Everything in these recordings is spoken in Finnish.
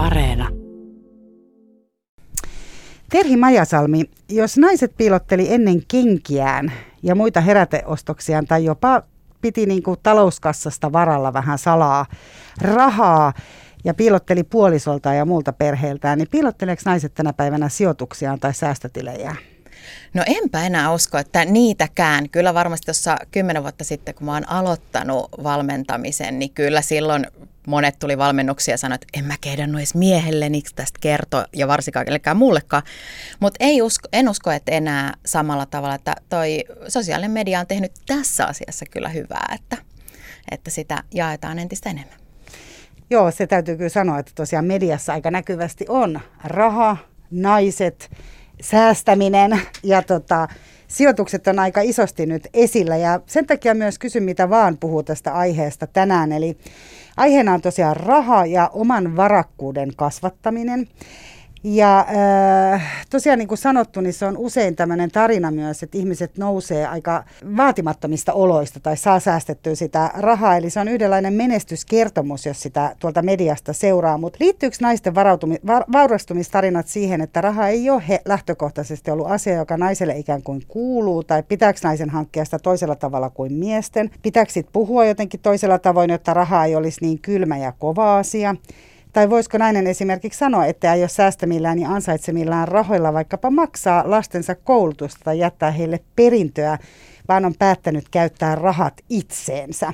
Areena. Terhi Majasalmi, jos naiset piilotteli ennen kenkiään ja muita heräteostoksiaan tai jopa piti niin kuin talouskassasta varalla vähän salaa rahaa ja piilotteli puolisolta ja muulta perheeltään, niin piilotteleeko naiset tänä päivänä sijoituksiaan tai säästötilejä? No enpä enää usko, että niitäkään. Kyllä varmasti tuossa kymmenen vuotta sitten, kun mä oon aloittanut valmentamisen, niin kyllä silloin monet tuli valmennuksia ja sanoi, että en mä kehdannut edes miehelleni tästä kertoa ja varsinkaan kellekään muullekaan. Mutta usko, en usko, että enää samalla tavalla, että toi sosiaalinen media on tehnyt tässä asiassa kyllä hyvää, että, että sitä jaetaan entistä enemmän. Joo, se täytyy kyllä sanoa, että tosiaan mediassa aika näkyvästi on raha, naiset, säästäminen ja tota, sijoitukset on aika isosti nyt esillä ja sen takia myös kysyn, mitä vaan puhuu tästä aiheesta tänään. Eli aiheena on tosiaan raha ja oman varakkuuden kasvattaminen. Ja äh, tosiaan niin kuin sanottu, niin se on usein tämmöinen tarina myös, että ihmiset nousee aika vaatimattomista oloista tai saa säästettyä sitä rahaa. Eli se on yhdenlainen menestyskertomus, jos sitä tuolta mediasta seuraa. Mutta liittyykö naisten varautumi- va- vaurastumistarinat siihen, että raha ei ole he- lähtökohtaisesti ollut asia, joka naiselle ikään kuin kuuluu? Tai pitääkö naisen hankkia sitä toisella tavalla kuin miesten? Pitääkö sitten puhua jotenkin toisella tavoin, jotta raha ei olisi niin kylmä ja kova asia? Tai voisiko nainen esimerkiksi sanoa, että ei ole säästämillään ja ansaitsemillaan rahoilla vaikkapa maksaa lastensa koulutusta tai jättää heille perintöä, vaan on päättänyt käyttää rahat itseensä?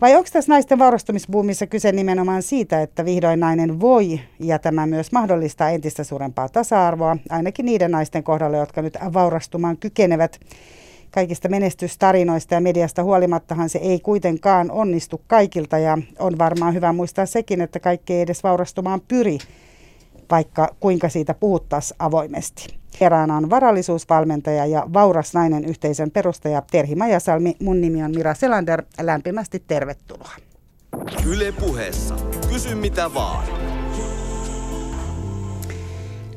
Vai onko tässä naisten vaurastumisbuumissa kyse nimenomaan siitä, että vihdoin nainen voi ja tämä myös mahdollistaa entistä suurempaa tasa-arvoa, ainakin niiden naisten kohdalla, jotka nyt vaurastumaan kykenevät? Kaikista menestystarinoista ja mediasta huolimattahan se ei kuitenkaan onnistu kaikilta ja on varmaan hyvä muistaa sekin, että kaikki ei edes vaurastumaan pyri, vaikka kuinka siitä puhuttaisiin avoimesti. Eräänä on varallisuusvalmentaja ja Vauras nainen yhteisön perustaja Terhi Majasalmi. Mun nimi on Mira Selander. Lämpimästi tervetuloa. Yle puheessa. Kysy mitä vaan.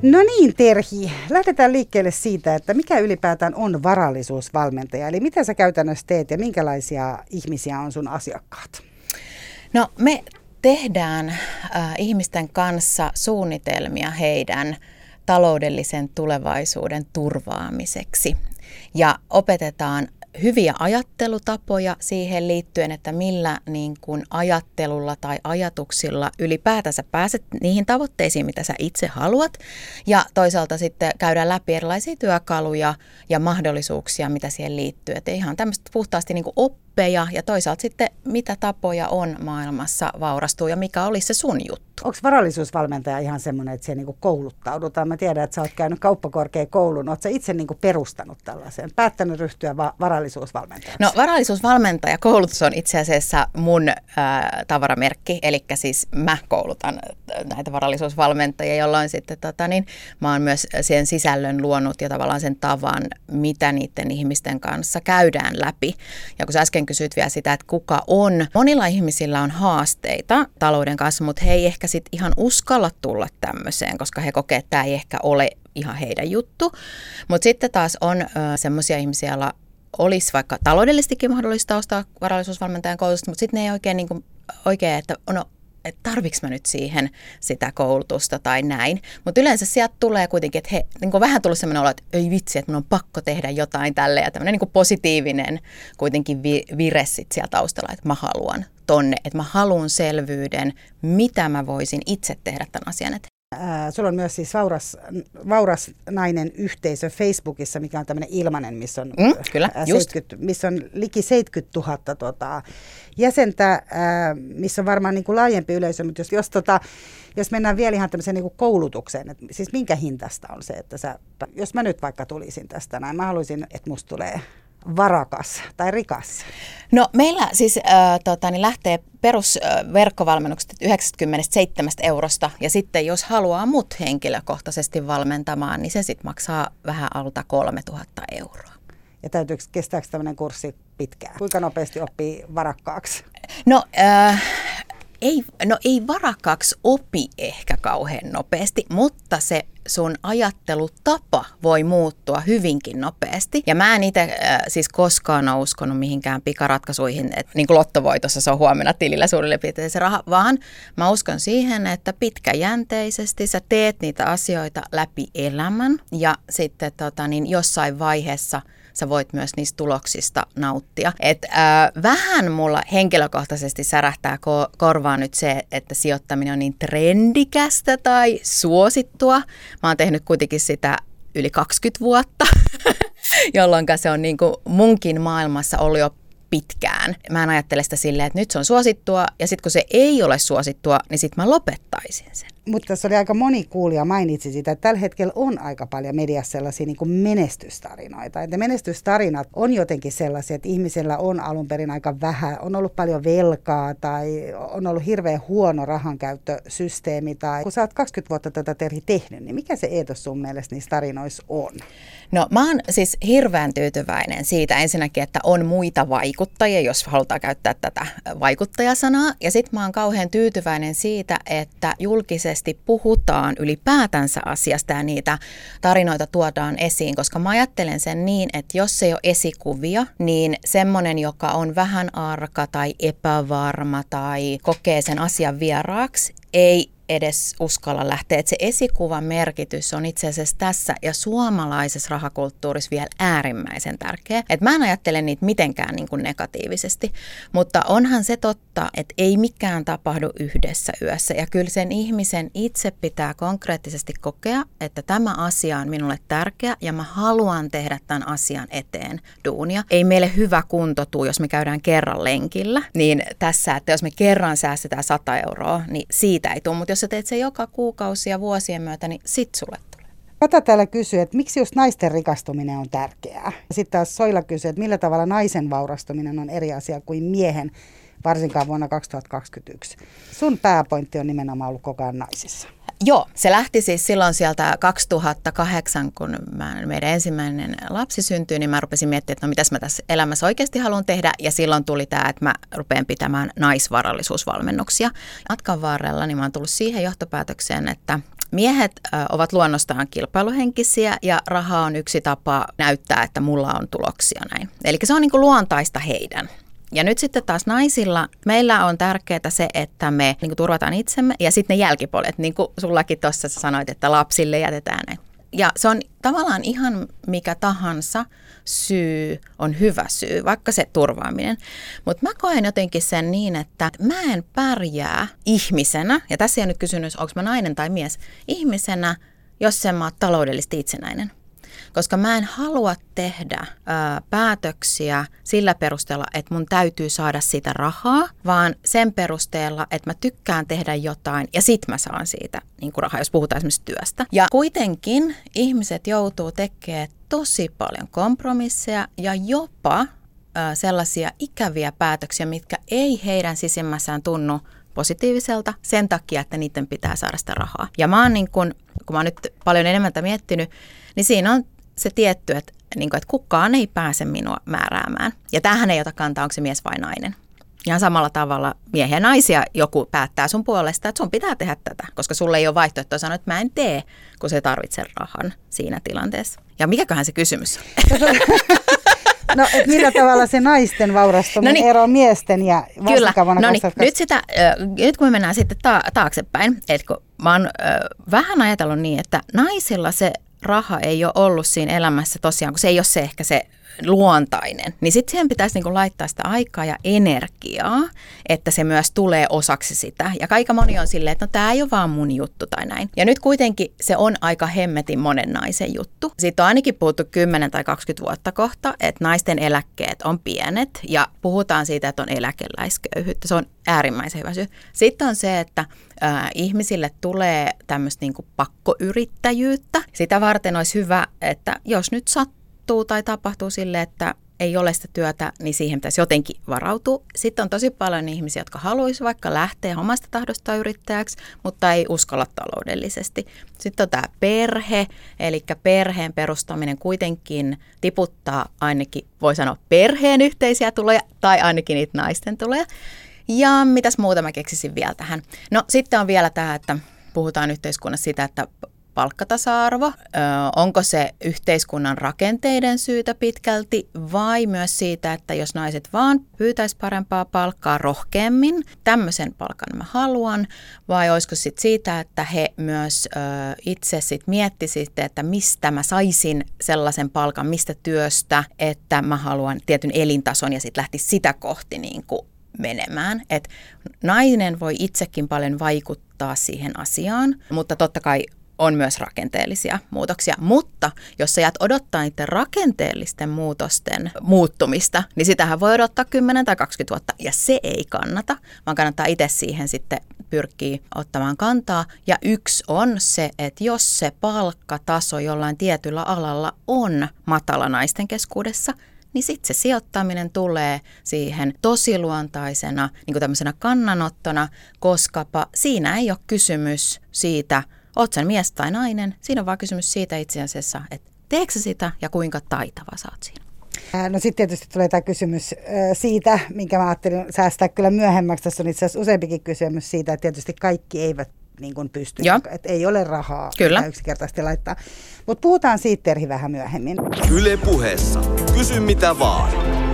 No niin, Terhi. Lähdetään liikkeelle siitä, että mikä ylipäätään on varallisuusvalmentaja. Eli mitä sä käytännössä teet ja minkälaisia ihmisiä on sun asiakkaat? No me tehdään äh, ihmisten kanssa suunnitelmia heidän taloudellisen tulevaisuuden turvaamiseksi ja opetetaan hyviä ajattelutapoja siihen liittyen, että millä niin kuin ajattelulla tai ajatuksilla ylipäätänsä pääset niihin tavoitteisiin, mitä sä itse haluat. Ja toisaalta sitten käydään läpi erilaisia työkaluja ja mahdollisuuksia, mitä siihen liittyy. Että ihan tämmöistä puhtaasti niin kuin oppeja ja toisaalta sitten mitä tapoja on maailmassa vaurastua ja mikä olisi se sun juttu. Onko varallisuusvalmentaja ihan semmoinen, että siellä niinku kouluttaudutaan? Mä tiedän, että sä oot käynyt kauppakorkeakoulun. Oletko itse niinku perustanut tällaisen, päättänyt ryhtyä va- varallisuusvalmentajaksi? No varallisuusvalmentaja koulutus on itse asiassa mun äh, tavaramerkki. Eli siis mä koulutan näitä varallisuusvalmentajia, jolloin sitten tota, niin, mä oon myös sen sisällön luonut ja tavallaan sen tavan, mitä niiden ihmisten kanssa käydään läpi. Ja kun sä äsken kysyit vielä sitä, että kuka on. Monilla ihmisillä on haasteita talouden kanssa, mutta he ei ehkä ehkä sit ihan uskalla tulla tämmöiseen, koska he kokee, että tämä ei ehkä ole ihan heidän juttu. Mutta sitten taas on semmoisia ihmisiä, joilla olisi vaikka taloudellisestikin mahdollista ostaa varallisuusvalmentajan koulutusta, mutta sitten ne ei oikein, niin kuin, oikein että no, että tarviks mä nyt siihen sitä koulutusta tai näin. Mutta yleensä sieltä tulee kuitenkin, että he, niin vähän tullut sellainen olo, että ei vitsi, että mun on pakko tehdä jotain tälle ja tämmöinen niin positiivinen kuitenkin vi, vire sit siellä taustalla, että mä haluan tonne, että mä haluan selvyyden, mitä mä voisin itse tehdä tämän asian eteen. Äh, sulla on myös siis Vauras, Vauras nainen yhteisö Facebookissa, mikä on tämmöinen ilmainen, missä on, mm, kyllä, 70, missä on liki 70 000 tota, jäsentä, äh, missä on varmaan niin kuin laajempi yleisö, mutta jos, jos, tota, jos mennään vielä ihan tämmöiseen niin kuin koulutukseen, että siis minkä hintasta on se, että sä, jos mä nyt vaikka tulisin tästä näin, mä haluaisin, että musta tulee varakas tai rikas? No meillä siis äh, tota, niin lähtee perusverkkovalmennukset 97 eurosta ja sitten jos haluaa mut henkilökohtaisesti valmentamaan, niin se sitten maksaa vähän alta 3000 euroa. Ja täytyykö, kestääkö tämmöinen kurssi pitkään? Kuinka nopeasti oppii varakkaaksi? No äh, ei, no ei varakkaaksi opi ehkä kauhean nopeasti, mutta se sun ajattelutapa voi muuttua hyvinkin nopeasti. Ja mä en itse äh, siis koskaan ole uskonut mihinkään pikaratkaisuihin, että niin kuin lottovoitossa se on huomenna tilillä suurille piirtein se raha, vaan mä uskon siihen, että pitkäjänteisesti sä teet niitä asioita läpi elämän ja sitten tota, niin jossain vaiheessa – sä voit myös niistä tuloksista nauttia. Et, äh, vähän mulla henkilökohtaisesti särähtää ko- korvaan nyt se, että sijoittaminen on niin trendikästä tai suosittua. Mä oon tehnyt kuitenkin sitä yli 20 vuotta, jolloin se on niin kuin munkin maailmassa ollut jo pitkään. Mä en ajattele sitä silleen, että nyt se on suosittua ja sitten kun se ei ole suosittua, niin sitten mä lopettaisin sen. Mutta tässä oli aika moni kuulija mainitsi sitä, että tällä hetkellä on aika paljon mediassa sellaisia niin kuin menestystarinoita. Että menestystarinat on jotenkin sellaisia, että ihmisellä on alun perin aika vähän, on ollut paljon velkaa tai on ollut hirveän huono rahankäyttösysteemi. Tai kun sä oot 20 vuotta tätä Terhi tehnyt, niin mikä se eetos sun mielestä niissä tarinoissa on? No mä oon siis hirveän tyytyväinen siitä ensinnäkin, että on muita vaikuttajia, jos halutaan käyttää tätä vaikuttajasanaa. Ja sitten mä oon kauhean tyytyväinen siitä, että julkisesti puhutaan ylipäätänsä asiasta ja niitä tarinoita tuodaan esiin, koska mä ajattelen sen niin, että jos ei ole esikuvia, niin semmoinen, joka on vähän arka tai epävarma tai kokee sen asian vieraaksi, ei edes uskalla lähteä. Että se esikuvan merkitys on itse asiassa tässä ja suomalaisessa rahakulttuurissa vielä äärimmäisen tärkeä. Et mä en ajattele niitä mitenkään niin kuin negatiivisesti, mutta onhan se totta, että ei mikään tapahdu yhdessä yössä. Ja kyllä sen ihmisen itse pitää konkreettisesti kokea, että tämä asia on minulle tärkeä ja mä haluan tehdä tämän asian eteen duunia. Ei meille hyvä kunto tuu, jos me käydään kerran lenkillä, niin tässä, että jos me kerran säästetään 100 euroa, niin siitä ei tule. Mutta jos sä teet se joka kuukausi ja vuosien myötä, niin sit sulle tulee. Kata täällä kysyy, että miksi just naisten rikastuminen on tärkeää. Sitten taas Soila kysyy, että millä tavalla naisen vaurastuminen on eri asia kuin miehen, varsinkaan vuonna 2021. Sun pääpointti on nimenomaan ollut koko ajan naisissa. Joo, se lähti siis silloin sieltä 2008, kun mä, meidän ensimmäinen lapsi syntyi, niin mä rupesin miettimään, että no mitäs mä tässä elämässä oikeasti haluan tehdä. Ja silloin tuli tämä, että mä rupean pitämään naisvarallisuusvalmennuksia. Matkan varrella niin mä oon tullut siihen johtopäätökseen, että Miehet ovat luonnostaan kilpailuhenkisiä ja raha on yksi tapa näyttää, että mulla on tuloksia näin. Eli se on niin luontaista heidän. Ja nyt sitten taas naisilla, meillä on tärkeää se, että me niin kuin turvataan itsemme ja sitten ne jälkipuolet, niin kuin sullakin tuossa sanoit, että lapsille jätetään ne. Ja se on tavallaan ihan mikä tahansa syy on hyvä syy, vaikka se turvaaminen. Mutta mä koen jotenkin sen niin, että mä en pärjää ihmisenä, ja tässä ei nyt kysymys, onko mä nainen tai mies, ihmisenä, jos en mä oon taloudellisesti itsenäinen koska mä en halua tehdä ää, päätöksiä sillä perusteella, että mun täytyy saada sitä rahaa, vaan sen perusteella, että mä tykkään tehdä jotain ja sit mä saan siitä niin kuin rahaa, jos puhutaan esimerkiksi työstä. Ja kuitenkin ihmiset joutuu tekemään tosi paljon kompromisseja ja jopa ää, sellaisia ikäviä päätöksiä, mitkä ei heidän sisimmässään tunnu positiiviselta sen takia, että niiden pitää saada sitä rahaa. Ja mä oon niin kun, kun mä oon nyt paljon enemmän miettinyt, niin siinä on se tietty, että, niin kuin, että kukaan ei pääse minua määräämään. Ja tähän ei ota kantaa, onko se mies vai nainen. Ihan samalla tavalla miehiä ja naisia joku päättää sun puolesta, että sun pitää tehdä tätä, koska sulle ei ole vaihtoehtoa sanoa, että mä en tee, kun se tarvitsee rahan siinä tilanteessa. Ja mikäköhän se kysymys on? No, et millä tavalla se naisten vaurastuminen no niin, ero miesten ja Kyllä, no niin, nyt, sitä, nyt kun me mennään sitten ta- taaksepäin, että kun mä oon vähän ajatellut niin, että naisilla se raha ei ole ollut siinä elämässä tosiaan, kun se ei ole se ehkä se luontainen, niin sitten siihen pitäisi niinku laittaa sitä aikaa ja energiaa, että se myös tulee osaksi sitä. Ja aika moni on silleen, että no tämä ei ole vaan mun juttu tai näin. Ja nyt kuitenkin se on aika hemmetin monen naisen juttu. Sitten on ainakin puhuttu 10 tai 20 vuotta kohta, että naisten eläkkeet on pienet ja puhutaan siitä, että on eläkeläisköyhyyttä. Se on äärimmäisen hyvä syy. Sitten on se, että äh, ihmisille tulee tämmöistä niinku pakkoyrittäjyyttä. Sitä varten olisi hyvä, että jos nyt sattuu, sattuu tai tapahtuu sille, että ei ole sitä työtä, niin siihen pitäisi jotenkin varautua. Sitten on tosi paljon ihmisiä, jotka haluaisivat vaikka lähteä omasta tahdosta yrittäjäksi, mutta ei uskalla taloudellisesti. Sitten on tämä perhe, eli perheen perustaminen kuitenkin tiputtaa ainakin, voi sanoa, perheen yhteisiä tuloja tai ainakin niitä naisten tuloja. Ja mitäs muuta mä keksisin vielä tähän? No sitten on vielä tämä, että puhutaan yhteiskunnassa sitä, että palkkatasa-arvo? Onko se yhteiskunnan rakenteiden syytä pitkälti vai myös siitä, että jos naiset vaan pyytäisi parempaa palkkaa rohkeammin, tämmöisen palkan mä haluan, vai olisiko sitten siitä, että he myös itse sitten miettisivät, että mistä mä saisin sellaisen palkan, mistä työstä, että mä haluan tietyn elintason ja sitten lähti sitä kohti niin kuin menemään. Et nainen voi itsekin paljon vaikuttaa siihen asiaan, mutta totta kai on myös rakenteellisia muutoksia. Mutta jos sä jäät odottaa niiden rakenteellisten muutosten muuttumista, niin sitähän voi odottaa 10 tai 20 vuotta, ja se ei kannata, vaan kannattaa itse siihen sitten pyrkii ottamaan kantaa. Ja yksi on se, että jos se palkkataso jollain tietyllä alalla on matala naisten keskuudessa, niin sitten se sijoittaminen tulee siihen tosiluontaisena niin kuin tämmöisenä kannanottona, koska siinä ei ole kysymys siitä, oot sen mies tai nainen, siinä on vaan kysymys siitä itse asiassa, että teekö sitä ja kuinka taitava saat siinä. No sitten tietysti tulee tämä kysymys siitä, minkä mä ajattelin säästää kyllä myöhemmäksi. Tässä on itse asiassa useampikin kysymys siitä, että tietysti kaikki eivät niin kuin pysty. Joo. Että ei ole rahaa Kyllä. yksinkertaisesti laittaa. Mutta puhutaan siitä Terhi vähän myöhemmin. Yle puheessa. Kysy mitä vaan.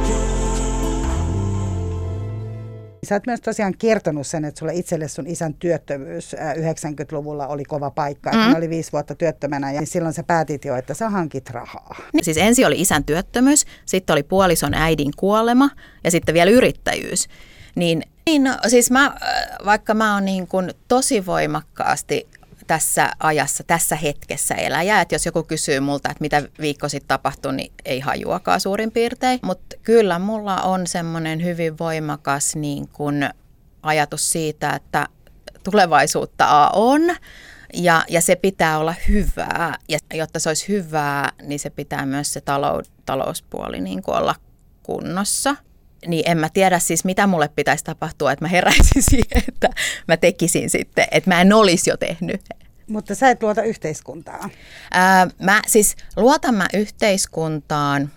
Sä oot myös tosiaan kertonut sen, että sulle itselle sun isän työttömyys 90-luvulla oli kova paikka. Mm. Että oli viisi vuotta työttömänä ja silloin sä päätit jo, että sä hankit rahaa. Niin, siis ensin oli isän työttömyys, sitten oli puolison äidin kuolema ja sitten vielä yrittäjyys. Niin, niin no, siis mä, vaikka mä oon niin kuin tosi voimakkaasti tässä ajassa, tässä hetkessä eläjä. Että jos joku kysyy multa, että mitä viikko sitten tapahtui, niin ei hajuakaan suurin piirtein. Mutta kyllä mulla on semmoinen hyvin voimakas niin kun ajatus siitä, että tulevaisuutta on ja, ja se pitää olla hyvää. Ja jotta se olisi hyvää, niin se pitää myös se talou, talouspuoli niin olla kunnossa niin en mä tiedä siis, mitä mulle pitäisi tapahtua, että mä heräisin siihen, että mä tekisin sitten, että mä en olisi jo tehnyt. Mutta sä et luota yhteiskuntaan. Ää, mä siis luotan mä yhteiskuntaan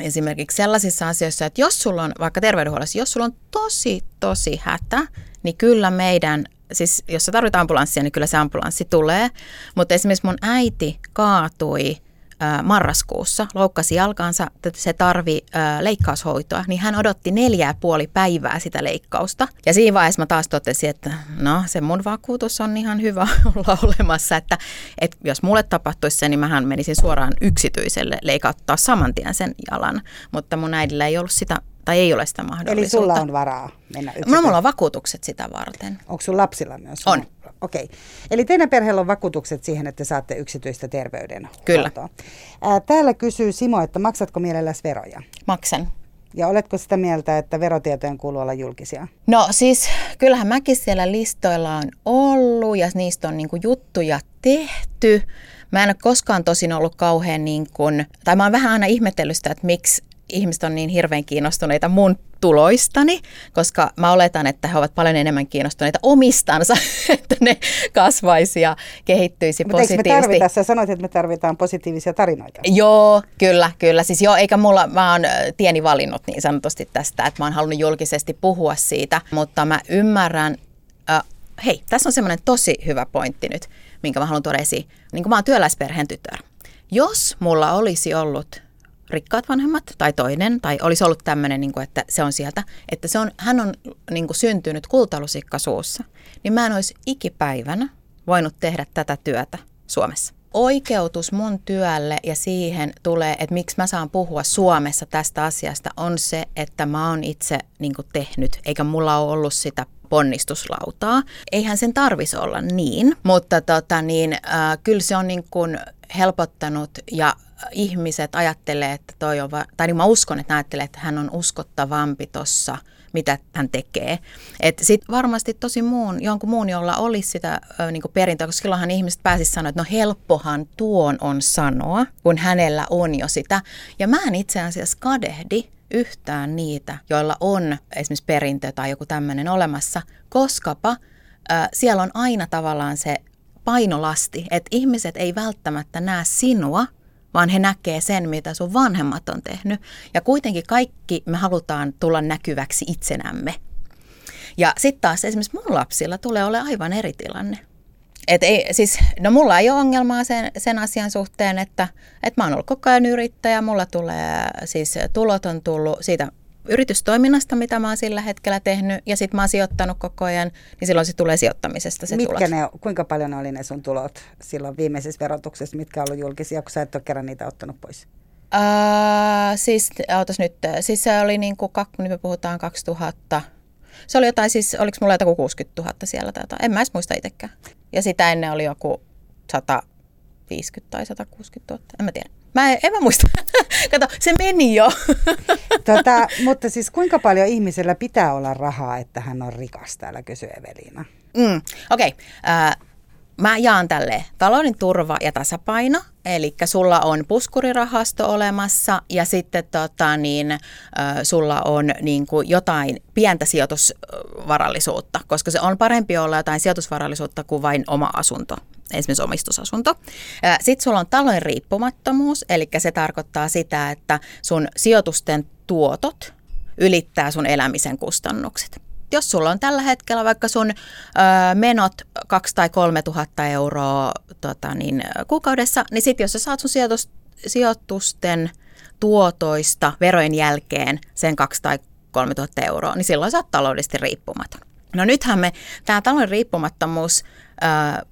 esimerkiksi sellaisissa asioissa, että jos sulla on vaikka terveydenhuollossa, jos sulla on tosi, tosi hätä, niin kyllä meidän, siis jos sä tarvit ambulanssia, niin kyllä se ambulanssi tulee. Mutta esimerkiksi mun äiti kaatui marraskuussa, loukkasi jalkaansa, että se tarvi leikkaushoitoa, niin hän odotti neljää puoli päivää sitä leikkausta. Ja siinä vaiheessa mä taas totesin, että no se mun vakuutus on ihan hyvä olla olemassa, että, että jos mulle tapahtuisi se, niin mähän menisin suoraan yksityiselle leikauttaa saman tien sen jalan, mutta mun äidillä ei ollut sitä tai ei ole sitä mahdollisuutta. Eli sulla on varaa mennä No, mulla on vakuutukset sitä varten. Onko sun lapsilla myös? On. Okei. Okay. Eli teidän perheellä on vakuutukset siihen, että saatte yksityistä terveydenhuoltoa. Kyllä. täällä kysyy Simo, että maksatko mielelläsi veroja? Maksan. Ja oletko sitä mieltä, että verotietojen kuuluu olla julkisia? No siis kyllähän mäkin siellä listoilla on ollut ja niistä on niinku juttuja tehty. Mä en ole koskaan tosin ollut kauhean niin kuin, tai mä oon vähän aina ihmetellyt sitä, että miksi ihmiset on niin hirveän kiinnostuneita mun tuloistani, koska mä oletan, että he ovat paljon enemmän kiinnostuneita omistansa, että ne kasvaisi ja kehittyisi Mutta positiivisesti. Mutta me tarvitaan, sä sanoit, että me tarvitaan positiivisia tarinoita. Joo, kyllä, kyllä. Siis joo, eikä mulla, mä oon tieni valinnut niin sanotusti tästä, että mä oon halunnut julkisesti puhua siitä, mutta mä ymmärrän, äh, hei, tässä on semmoinen tosi hyvä pointti nyt, minkä mä haluan tuoda esiin. Niin kuin mä oon työläisperheen tytär. Jos mulla olisi ollut rikkaat vanhemmat tai toinen, tai olisi ollut tämmöinen, niin kuin, että se on sieltä, että se on, hän on niin kuin syntynyt kultalusikka suussa, niin mä en olisi ikipäivänä voinut tehdä tätä työtä Suomessa. Oikeutus mun työlle ja siihen tulee, että miksi mä saan puhua Suomessa tästä asiasta, on se, että mä oon itse niin kuin tehnyt, eikä mulla ole ollut sitä ponnistuslautaa. Eihän sen tarvisi olla niin, mutta tota, niin, äh, kyllä se on niin kuin helpottanut ja ihmiset ajattelee, että toi on, va- tai niin mä uskon, että ajattelee, että hän on uskottavampi tuossa, mitä hän tekee. Että sitten varmasti tosi muun, jonkun muun, jolla olisi sitä ö, niin perintöä, koska silloinhan ihmiset pääsisivät sanoa, että no helppohan tuon on sanoa, kun hänellä on jo sitä. Ja mä en itse asiassa kadehdi yhtään niitä, joilla on esimerkiksi perintö tai joku tämmöinen olemassa, koskapa ö, siellä on aina tavallaan se painolasti, että ihmiset ei välttämättä näe sinua, vaan he näkee sen, mitä sun vanhemmat on tehnyt. Ja kuitenkin kaikki me halutaan tulla näkyväksi itsenämme. Ja sitten taas esimerkiksi mun lapsilla tulee olla aivan eri tilanne. Et ei, siis, no mulla ei ole ongelmaa sen, sen asian suhteen, että, että mä oon ollut koko ajan yrittäjä, mulla tulee, siis tulot on tullut siitä yritystoiminnasta, mitä mä oon sillä hetkellä tehnyt, ja sitten mä oon sijoittanut koko ajan, niin silloin se tulee sijoittamisesta se Mitkä tulot. ne, kuinka paljon oli ne sun tulot silloin viimeisessä verotuksessa, mitkä on ollut julkisia, kun sä et ole kerran niitä ottanut pois? Uh, siis, ootas nyt, siis se oli niin kuin, nyt me puhutaan 2000, se oli jotain, siis oliko mulla jotain 60 000 siellä tai jotain, en mä edes muista itsekään. Ja sitä ennen oli joku 150 tai 160 000, en mä tiedä. Mä en, en mä muista. Kato, se meni jo. tota, mutta siis kuinka paljon ihmisellä pitää olla rahaa, että hän on rikas, täällä kysyy Eveliina. Mm, Okei, okay. äh, mä jaan tälle talouden turva ja tasapaino, eli sulla on puskurirahasto olemassa ja sitten tota, niin, äh, sulla on niin kuin jotain pientä sijoitusvarallisuutta, koska se on parempi olla jotain sijoitusvarallisuutta kuin vain oma asunto esimerkiksi omistusasunto. Sitten sulla on talojen riippumattomuus, eli se tarkoittaa sitä, että sun sijoitusten tuotot ylittää sun elämisen kustannukset. Jos sulla on tällä hetkellä vaikka sun ö, menot 2 tai 3 tuhatta euroa tota niin, kuukaudessa, niin sitten jos sä saat sun sijoitus, sijoitusten tuotoista verojen jälkeen sen 2 tai 3 tuhatta euroa, niin silloin sä oot taloudellisesti riippumaton. No nythän me, tämä talouden riippumattomuus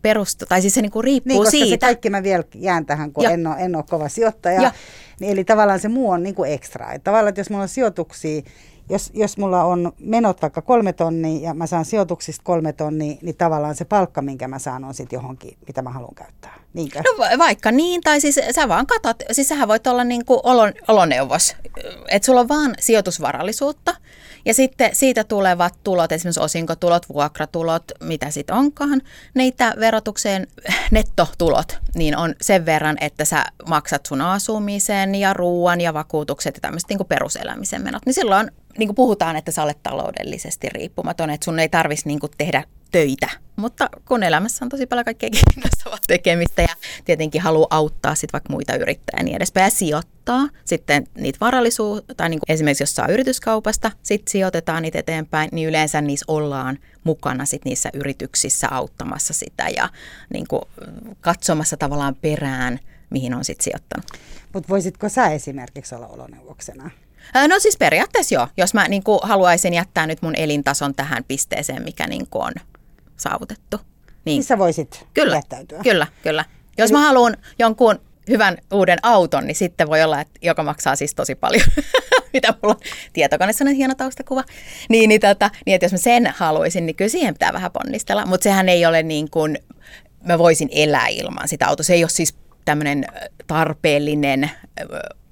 perustu, tai siis se niinku riippuu niin, koska siitä. se kaikki mä vielä jään tähän, kun en ole, en ole kova sijoittaja. Ja. Niin, eli tavallaan se muu on niinku ekstra. Että tavallaan, että jos mulla on sijoituksia, jos, jos mulla on menot vaikka kolme tonnia ja mä saan sijoituksista kolme tonnia, niin tavallaan se palkka, minkä mä saan, on sitten johonkin, mitä mä haluan käyttää. Niinkö? No vaikka niin, tai siis sä vaan katot, siis sähän voit olla niin kuin olon, oloneuvos, että sulla on vaan sijoitusvarallisuutta, ja sitten siitä tulevat tulot, esimerkiksi osinkotulot, vuokratulot, mitä sitten onkaan, niitä verotukseen nettotulot, niin on sen verran, että sä maksat sun asumisen ja ruoan ja vakuutukset ja tämmöiset niin peruselämisen menot. Niin silloin niin kuin puhutaan, että sä olet taloudellisesti riippumaton, että sun ei tarvitsisi niin tehdä töitä. Mutta kun elämässä on tosi paljon kaikkea kiinnostavaa tekemistä ja tietenkin haluaa auttaa sit vaikka muita yrittäjiä niin edespäin ja sijoittaa sitten niitä varallisuutta, tai niin kuin esimerkiksi jos saa yrityskaupasta, sitten sijoitetaan niitä eteenpäin, niin yleensä niissä ollaan mukana sit niissä yrityksissä auttamassa sitä ja niin kuin katsomassa tavallaan perään, mihin on sitten sijoittanut. Mutta voisitko sä esimerkiksi olla oloneuvoksena? No siis periaatteessa joo, jos mä niin kuin haluaisin jättää nyt mun elintason tähän pisteeseen, mikä niin kuin on saavutettu. Niin, niin sä voisit kyllä, jättäytyä. Kyllä, kyllä. Jos Eli... mä haluan jonkun hyvän uuden auton, niin sitten voi olla, että joka maksaa siis tosi paljon, mitä mulla on tietokoneessa on hieno taustakuva. Niin, niin, tota, niin, että jos mä sen haluaisin, niin kyllä siihen pitää vähän ponnistella, mutta sehän ei ole niin kuin, mä voisin elää ilman sitä autoa. Se ei ole siis tämmöinen tarpeellinen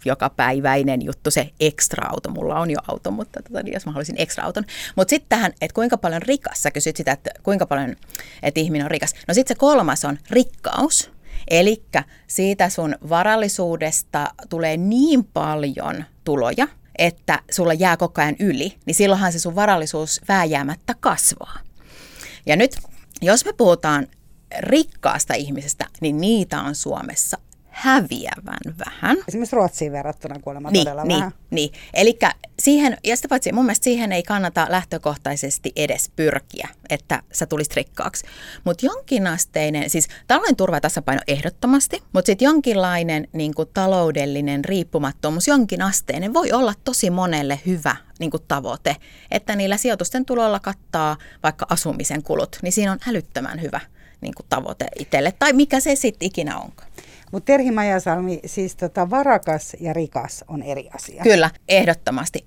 jokapäiväinen juttu, se ekstra-auto. Mulla on jo auto, mutta tota, niin jos mä haluaisin ekstra-auton. Mutta sitten tähän, että kuinka paljon rikas, sä kysyt sitä, että kuinka paljon että ihminen on rikas. No sitten se kolmas on rikkaus. Eli siitä sun varallisuudesta tulee niin paljon tuloja, että sulla jää koko ajan yli, niin silloinhan se sun varallisuus vääjäämättä kasvaa. Ja nyt, jos me puhutaan rikkaasta ihmisestä, niin niitä on Suomessa häviävän vähän. Esimerkiksi Ruotsiin verrattuna kuulemma niin, todella niin, vähän. Niin, eli siihen, ja sitä paitsi mun mielestä siihen ei kannata lähtökohtaisesti edes pyrkiä, että sä tulisit rikkaaksi. Mutta jonkinasteinen, siis talouden turva tasapaino ehdottomasti, mutta sitten jonkinlainen niin kuin taloudellinen riippumattomuus, jonkinasteinen voi olla tosi monelle hyvä niin kuin tavoite, että niillä sijoitusten tuloilla kattaa vaikka asumisen kulut, niin siinä on älyttömän hyvä niin kuin tavoite itselle, tai mikä se sitten ikinä onkaan. Mutta Terhi Majasalmi, siis tota, varakas ja rikas on eri asia. Kyllä, ehdottomasti.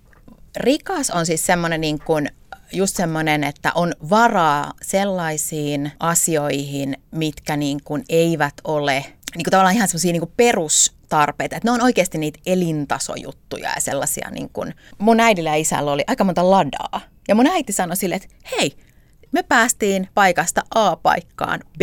Rikas on siis semmoinen niin kuin just semmoinen, että on varaa sellaisiin asioihin, mitkä niin kuin eivät ole niin kuin tavallaan ihan semmoisia niin perustarpeita. Että ne on oikeasti niitä elintasojuttuja ja sellaisia. Niin kuin, mun äidillä ja isällä oli aika monta ladaa. Ja mun äiti sanoi sille, että hei, me päästiin paikasta A paikkaan B.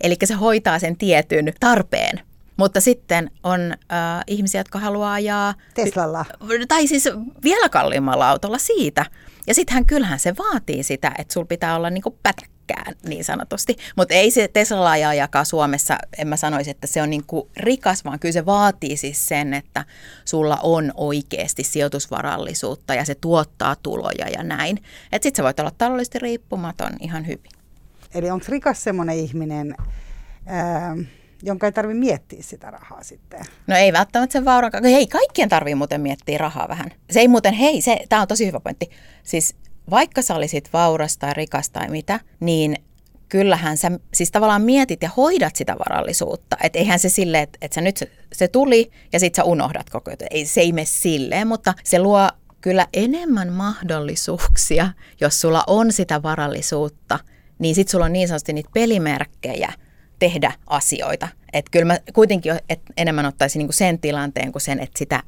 Eli se hoitaa sen tietyn tarpeen. Mutta sitten on äh, ihmisiä, jotka haluaa ajaa... Teslalla. Tai siis vielä kalliimmalla autolla siitä. Ja sittenhän kyllähän se vaatii sitä, että sul pitää olla niinku pätäkkään niin sanotusti. Mutta ei se Teslalla ajajakaan Suomessa, en mä sanoisi, että se on niinku rikas, vaan kyllä se vaatii siis sen, että sulla on oikeasti sijoitusvarallisuutta ja se tuottaa tuloja ja näin. Että sitten sä voit olla taloudellisesti riippumaton ihan hyvin. Eli onko rikas semmoinen ihminen, ää, jonka ei tarvitse miettiä sitä rahaa sitten? No ei välttämättä sen vauran, hei kaikkien tarvii muuten miettiä rahaa vähän. Se ei muuten, hei, se, tämä on tosi hyvä pointti. Siis vaikka sä olisit vauras tai rikas tai mitä, niin kyllähän sä siis tavallaan mietit ja hoidat sitä varallisuutta. Että eihän se silleen, että, että sä nyt se, se tuli ja sit sä unohdat koko ajan. Ei, se ei mene silleen, mutta se luo kyllä enemmän mahdollisuuksia, jos sulla on sitä varallisuutta, niin sit sulla on niin sanotusti niitä pelimerkkejä tehdä asioita. Että kyllä mä kuitenkin enemmän ottaisin niinku sen tilanteen kuin sen, että sitä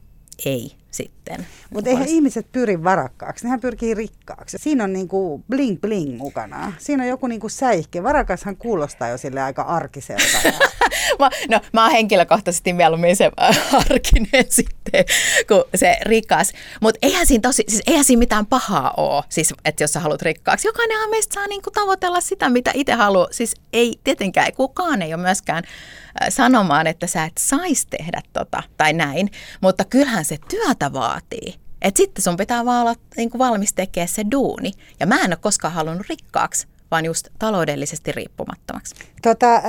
ei sitten. Mutta eihän ihmiset pyri varakkaaksi, nehän pyrkii rikkaaksi. Siinä on niinku bling bling mukana. Siinä on joku niinku säihke. Varakashan kuulostaa jo sille aika arkiselta. mä, no, mä oon henkilökohtaisesti mieluummin se arkinen sitten kuin se rikas. Mutta eihän siinä tosi, siis eihän siinä mitään pahaa ole, siis, että jos sä haluat rikkaaksi. Jokainenhan meistä saa niinku tavoitella sitä, mitä itse haluaa. Siis ei tietenkään, kukaan ei ole myöskään sanomaan, että sä et saisi tehdä tota tai näin, mutta kyllähän se työtä vaatii. Et sitten sun pitää vaan olla niin kuin valmis tekemään se duuni. Ja mä en ole koskaan halunnut rikkaaksi, vaan just taloudellisesti riippumattomaksi. Tota, äh,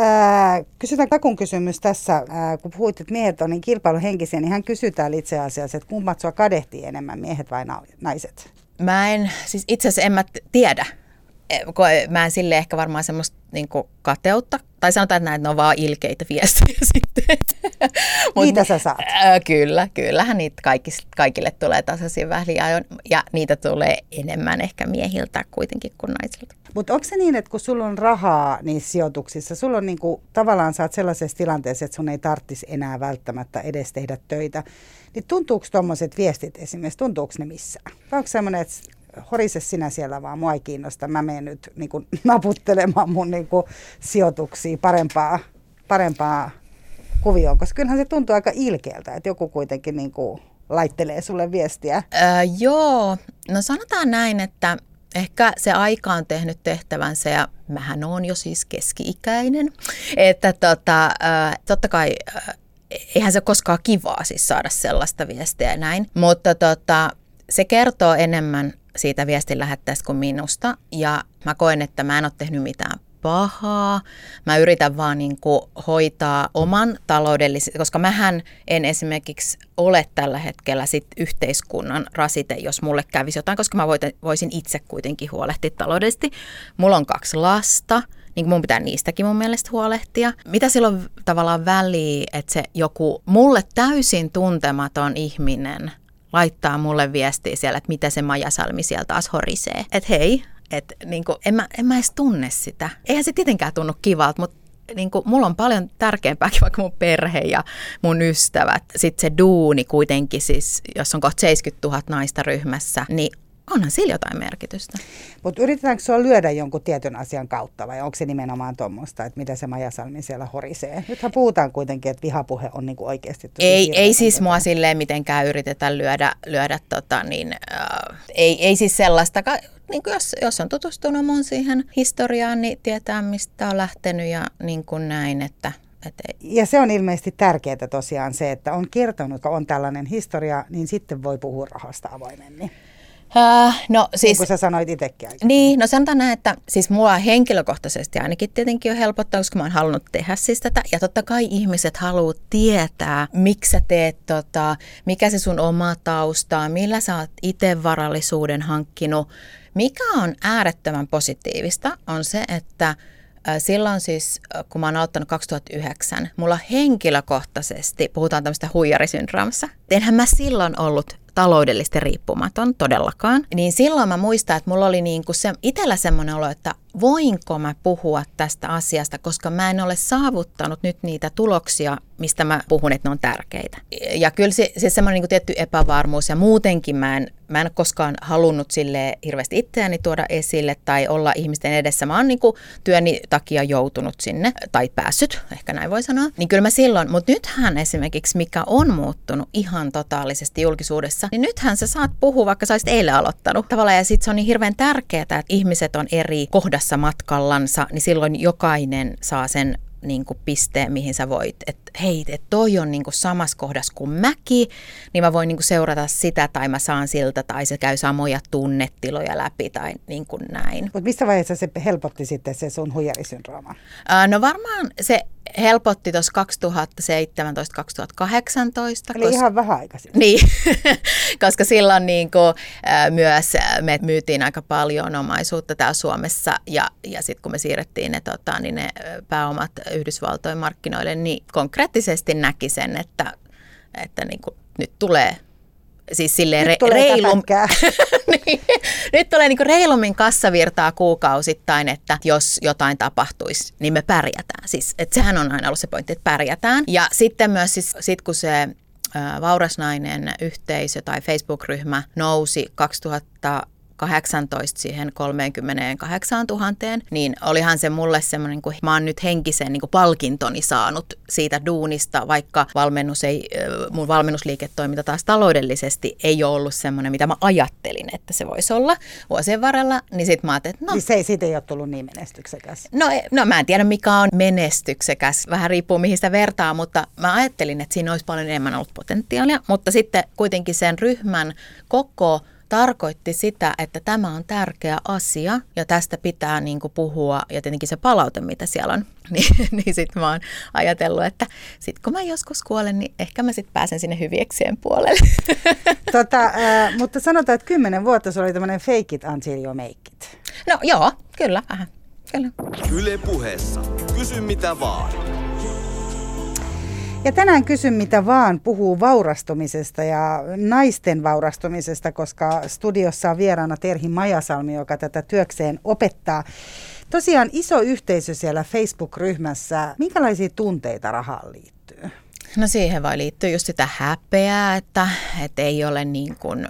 kysytään Kakun kysymys tässä, äh, kun puhuit, että miehet on niin kilpailuhenkisiä, niin hän kysyy täällä itse asiassa, että kummat sua kadehtii enemmän, miehet vai naiset? Mä en, siis itse asiassa en mä tiedä. E, mä en sille ehkä varmaan semmoista niin kateutta tai sanotaan, että näitä on vaan ilkeitä viestejä sitten. Mut, niitä sä saat? Ää, kyllä, kyllähän niitä kaikki, kaikille tulee tasaisin väliajoin ja niitä tulee enemmän ehkä miehiltä kuitenkin kuin naisilta. Mutta onko se niin, että kun sulla on rahaa niissä sijoituksissa, sulla on niinku, tavallaan saat sellaisessa tilanteessa, että sun ei tarvitsisi enää välttämättä edes tehdä töitä, niin tuntuuko tuommoiset viestit esimerkiksi, tuntuuko ne missään? Vai onko semmoinen, että horise sinä siellä vaan, mua ei kiinnosta. Mä menen nyt niin kuin, naputtelemaan mun niin kuin, sijoituksia parempaa, parempaa kuvioon, koska kyllähän se tuntuu aika ilkeältä, että joku kuitenkin niin kuin, laittelee sulle viestiä. Öö, joo, no sanotaan näin, että ehkä se aika on tehnyt tehtävänsä ja mähän on jo siis keski-ikäinen, että tota, totta kai eihän se koskaan kivaa siis saada sellaista viestiä ja näin, mutta tota, se kertoo enemmän siitä viestin lähettäessä kuin minusta. Ja mä koen, että mä en ole tehnyt mitään pahaa. Mä yritän vaan niin kuin hoitaa oman taloudellisen, koska mähän en esimerkiksi ole tällä hetkellä sit yhteiskunnan rasite, jos mulle kävisi jotain, koska mä voisin itse kuitenkin huolehtia taloudellisesti. Mulla on kaksi lasta, niin mun pitää niistäkin mun mielestä huolehtia. Mitä silloin tavallaan väliä, että se joku mulle täysin tuntematon ihminen laittaa mulle viestiä siellä, että mitä se Maja Salmi sieltä taas horisee. Että hei, että niin kuin, en, mä, en mä edes tunne sitä. Eihän se tietenkään tunnu kivalta, mutta niin kuin, mulla on paljon tärkeämpääkin vaikka mun perhe ja mun ystävät. Sitten se duuni kuitenkin, siis, jos on kohta 70 000 naista ryhmässä, niin onhan sillä jotain merkitystä. Mutta yritetäänkö sua lyödä jonkun tietyn asian kautta vai onko se nimenomaan tuommoista, että mitä se Maja Salmi siellä horisee? Nythän puhutaan kuitenkin, että vihapuhe on niinku oikeasti Ei, ei siis mua silleen mitenkään yritetä lyödä, lyödä tota, niin, äh, ei, ei siis sellaista, niin jos, jos on tutustunut mun siihen historiaan, niin tietää mistä on lähtenyt ja niin kuin näin, että ja se on ilmeisesti tärkeää tosiaan se, että on kertonut, että on tällainen historia, niin sitten voi puhua rahasta avoimemmin. Äh, no siis... Niin kuin sä sanoit itsekin Niin, no sanotaan näin, että siis mua henkilökohtaisesti ainakin tietenkin on helpottaa, koska mä oon halunnut tehdä siis tätä. Ja totta kai ihmiset haluaa tietää, miksi sä teet tota, mikä se sun oma tausta millä sä oot itse varallisuuden hankkinut. Mikä on äärettömän positiivista on se, että Silloin siis, kun mä oon aloittanut 2009, mulla henkilökohtaisesti, puhutaan tämmöistä huijarisyndroomassa, enhän mä silloin ollut taloudellisesti riippumaton todellakaan, niin silloin mä muistan, että mulla oli niin kuin se, itsellä semmoinen olo, että voinko mä puhua tästä asiasta, koska mä en ole saavuttanut nyt niitä tuloksia, mistä mä puhun, että ne on tärkeitä. Ja kyllä se, se semmoinen niin tietty epävarmuus ja muutenkin mä en, mä en ole koskaan halunnut sille hirveästi itseäni tuoda esille tai olla ihmisten edessä. Mä oon niin kuin työni takia joutunut sinne tai päässyt, ehkä näin voi sanoa. Niin kyllä mä silloin, mutta nythän esimerkiksi mikä on muuttunut ihan totaalisesti julkisuudessa, niin nythän sä saat puhua, vaikka sä olisit eilen aloittanut. Tavallaan ja sit se on niin hirveän tärkeää, että ihmiset on eri kohdassa matkallansa, niin silloin jokainen saa sen niin kuin pisteen, mihin sä voit, että hei, että toi on niin kuin samassa kohdassa kuin mäki, niin mä voin niin kuin seurata sitä tai mä saan siltä tai se käy samoja tunnetiloja läpi tai niin kuin näin. Mutta missä vaiheessa se helpotti sitten se sun huijarisyndrooma? no varmaan se helpotti tuossa 2017-2018. Eli koska, ihan vähän aikaisin. Niin, koska silloin niin kuin, myös me myytiin aika paljon omaisuutta täällä Suomessa ja, ja sitten kun me siirrettiin ne, tota, niin ne pääomat Yhdysvaltojen markkinoille, niin konkreettisesti näki sen, että, että niin kuin, nyt tulee siis silleen nyt re- reilum... niin, nyt tulee niinku reilummin kassavirtaa kuukausittain, että jos jotain tapahtuisi, niin me pärjätään. Siis, että sehän on aina ollut se pointti, että pärjätään. Ja sitten myös siis, sit kun se Vaurasnainen yhteisö tai Facebook-ryhmä nousi 2000 18 siihen 38 000, niin olihan se mulle semmoinen, kun mä oon nyt henkisen niin kuin palkintoni saanut siitä duunista, vaikka valmennus ei, mun valmennusliiketoiminta taas taloudellisesti ei ole ollut semmoinen, mitä mä ajattelin, että se voisi olla vuosien varrella, niin sitten mä ajattelin, että no... Niin se, siitä ei ole tullut niin menestyksekäs. No, e, no mä en tiedä, mikä on menestyksekäs, vähän riippuu mihin sitä vertaa, mutta mä ajattelin, että siinä olisi paljon enemmän ollut potentiaalia, mutta sitten kuitenkin sen ryhmän koko tarkoitti sitä, että tämä on tärkeä asia ja tästä pitää niin kuin puhua ja tietenkin se palaute, mitä siellä on, niin, niin sitten mä oon ajatellut, että sitten kun mä joskus kuolen, niin ehkä mä sitten pääsen sinne hyvieksien puolelle. Tota, äh, mutta sanotaan, että kymmenen vuotta se oli tämmöinen fake it until you make it. No joo, kyllä, vähän. Kyllä. Yle puheessa. Kysy mitä vaan. Ja tänään kysyn mitä vaan puhuu vaurastumisesta ja naisten vaurastumisesta, koska studiossa on vieraana Terhi Majasalmi, joka tätä työkseen opettaa. Tosiaan iso yhteisö siellä Facebook-ryhmässä. Minkälaisia tunteita rahaan liittyy? No siihen vai liittyy just sitä häpeää, että, että ei ole niin kuin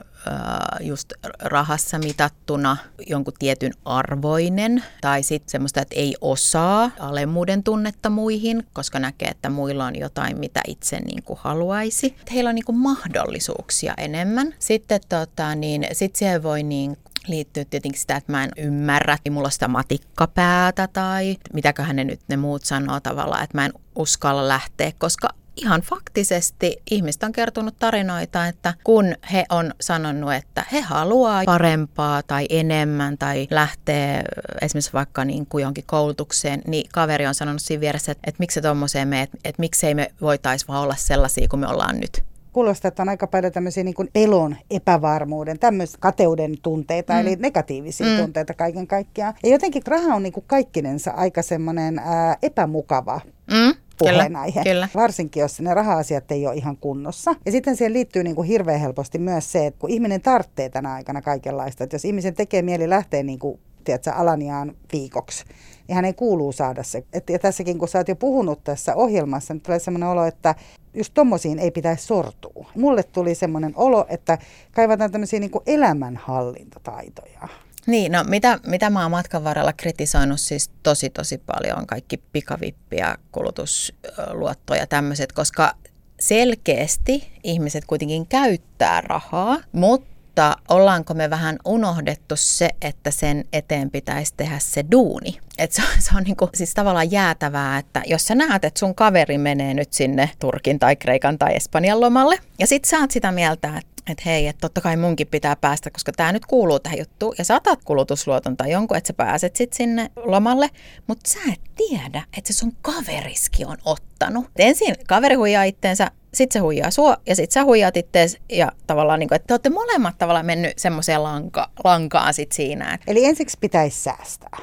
just rahassa mitattuna jonkun tietyn arvoinen tai sitten semmoista, että ei osaa alemmuuden tunnetta muihin, koska näkee, että muilla on jotain, mitä itse niin kuin haluaisi. Että heillä on niin kuin mahdollisuuksia enemmän. Sitten tota, niin, sit siihen voi niin liittyy tietenkin sitä, että mä en ymmärrä, että mulla on sitä matikkapäätä tai mitäköhän ne nyt ne muut sanoo tavallaan, että mä en uskalla lähteä, koska ihan faktisesti ihmiset on kertonut tarinoita, että kun he on sanonut, että he haluaa parempaa tai enemmän tai lähtee esimerkiksi vaikka niin kuin jonkin koulutukseen, niin kaveri on sanonut siinä vieressä, että, että miksi se tuommoiseen me, että, että miksei me voitaisiin vaan olla sellaisia kuin me ollaan nyt kuulostaa, että on aika paljon tämmöisiä niin kuin pelon, epävarmuuden, tämmöistä kateuden tunteita, mm. eli negatiivisia mm. tunteita kaiken kaikkiaan. Ja jotenkin raha on niin kuin kaikkinensa aika semmoinen ää, epämukava mm puheenaihe. Kyllä, kyllä. Varsinkin, jos ne raha-asiat ei ole ihan kunnossa. Ja sitten siihen liittyy niin kuin hirveän helposti myös se, että kun ihminen tarvitsee tänä aikana kaikenlaista, että jos ihmisen tekee mieli lähteä niin kuin, tiedätkö, Alaniaan viikoksi, niin hänen kuuluu saada se. Et, ja tässäkin, kun sä oot jo puhunut tässä ohjelmassa, niin tulee sellainen olo, että just tommosiin ei pitäisi sortua. Mulle tuli semmoinen olo, että kaivataan tämmöisiä niin elämänhallintataitoja. Niin, no mitä, mitä mä oon matkan varrella kritisoinut siis tosi tosi paljon on kaikki pikavippiä, kulutusluottoja tämmöiset, koska selkeästi ihmiset kuitenkin käyttää rahaa, mutta ollaanko me vähän unohdettu se, että sen eteen pitäisi tehdä se duuni. Et se, on, se on niinku, siis tavallaan jäätävää, että jos sä näet, että sun kaveri menee nyt sinne Turkin tai Kreikan tai Espanjan lomalle, ja sit sä oot sitä mieltä, että että hei, että totta kai munkin pitää päästä, koska tämä nyt kuuluu tähän juttuun. Ja saatat kulutusluoton tai jonkun, että sä pääset sitten sinne lomalle, mutta sä et tiedä, että se sun kaveriski on ottanut. Ensin kaveri huijaa itteensä, sitten se huijaa sua ja sitten sä huijaat ittees ja tavallaan, niin kuin, että te olette molemmat tavallaan mennyt semmoiseen lanka, lankaan sit siinä. Eli ensiksi pitäisi säästää.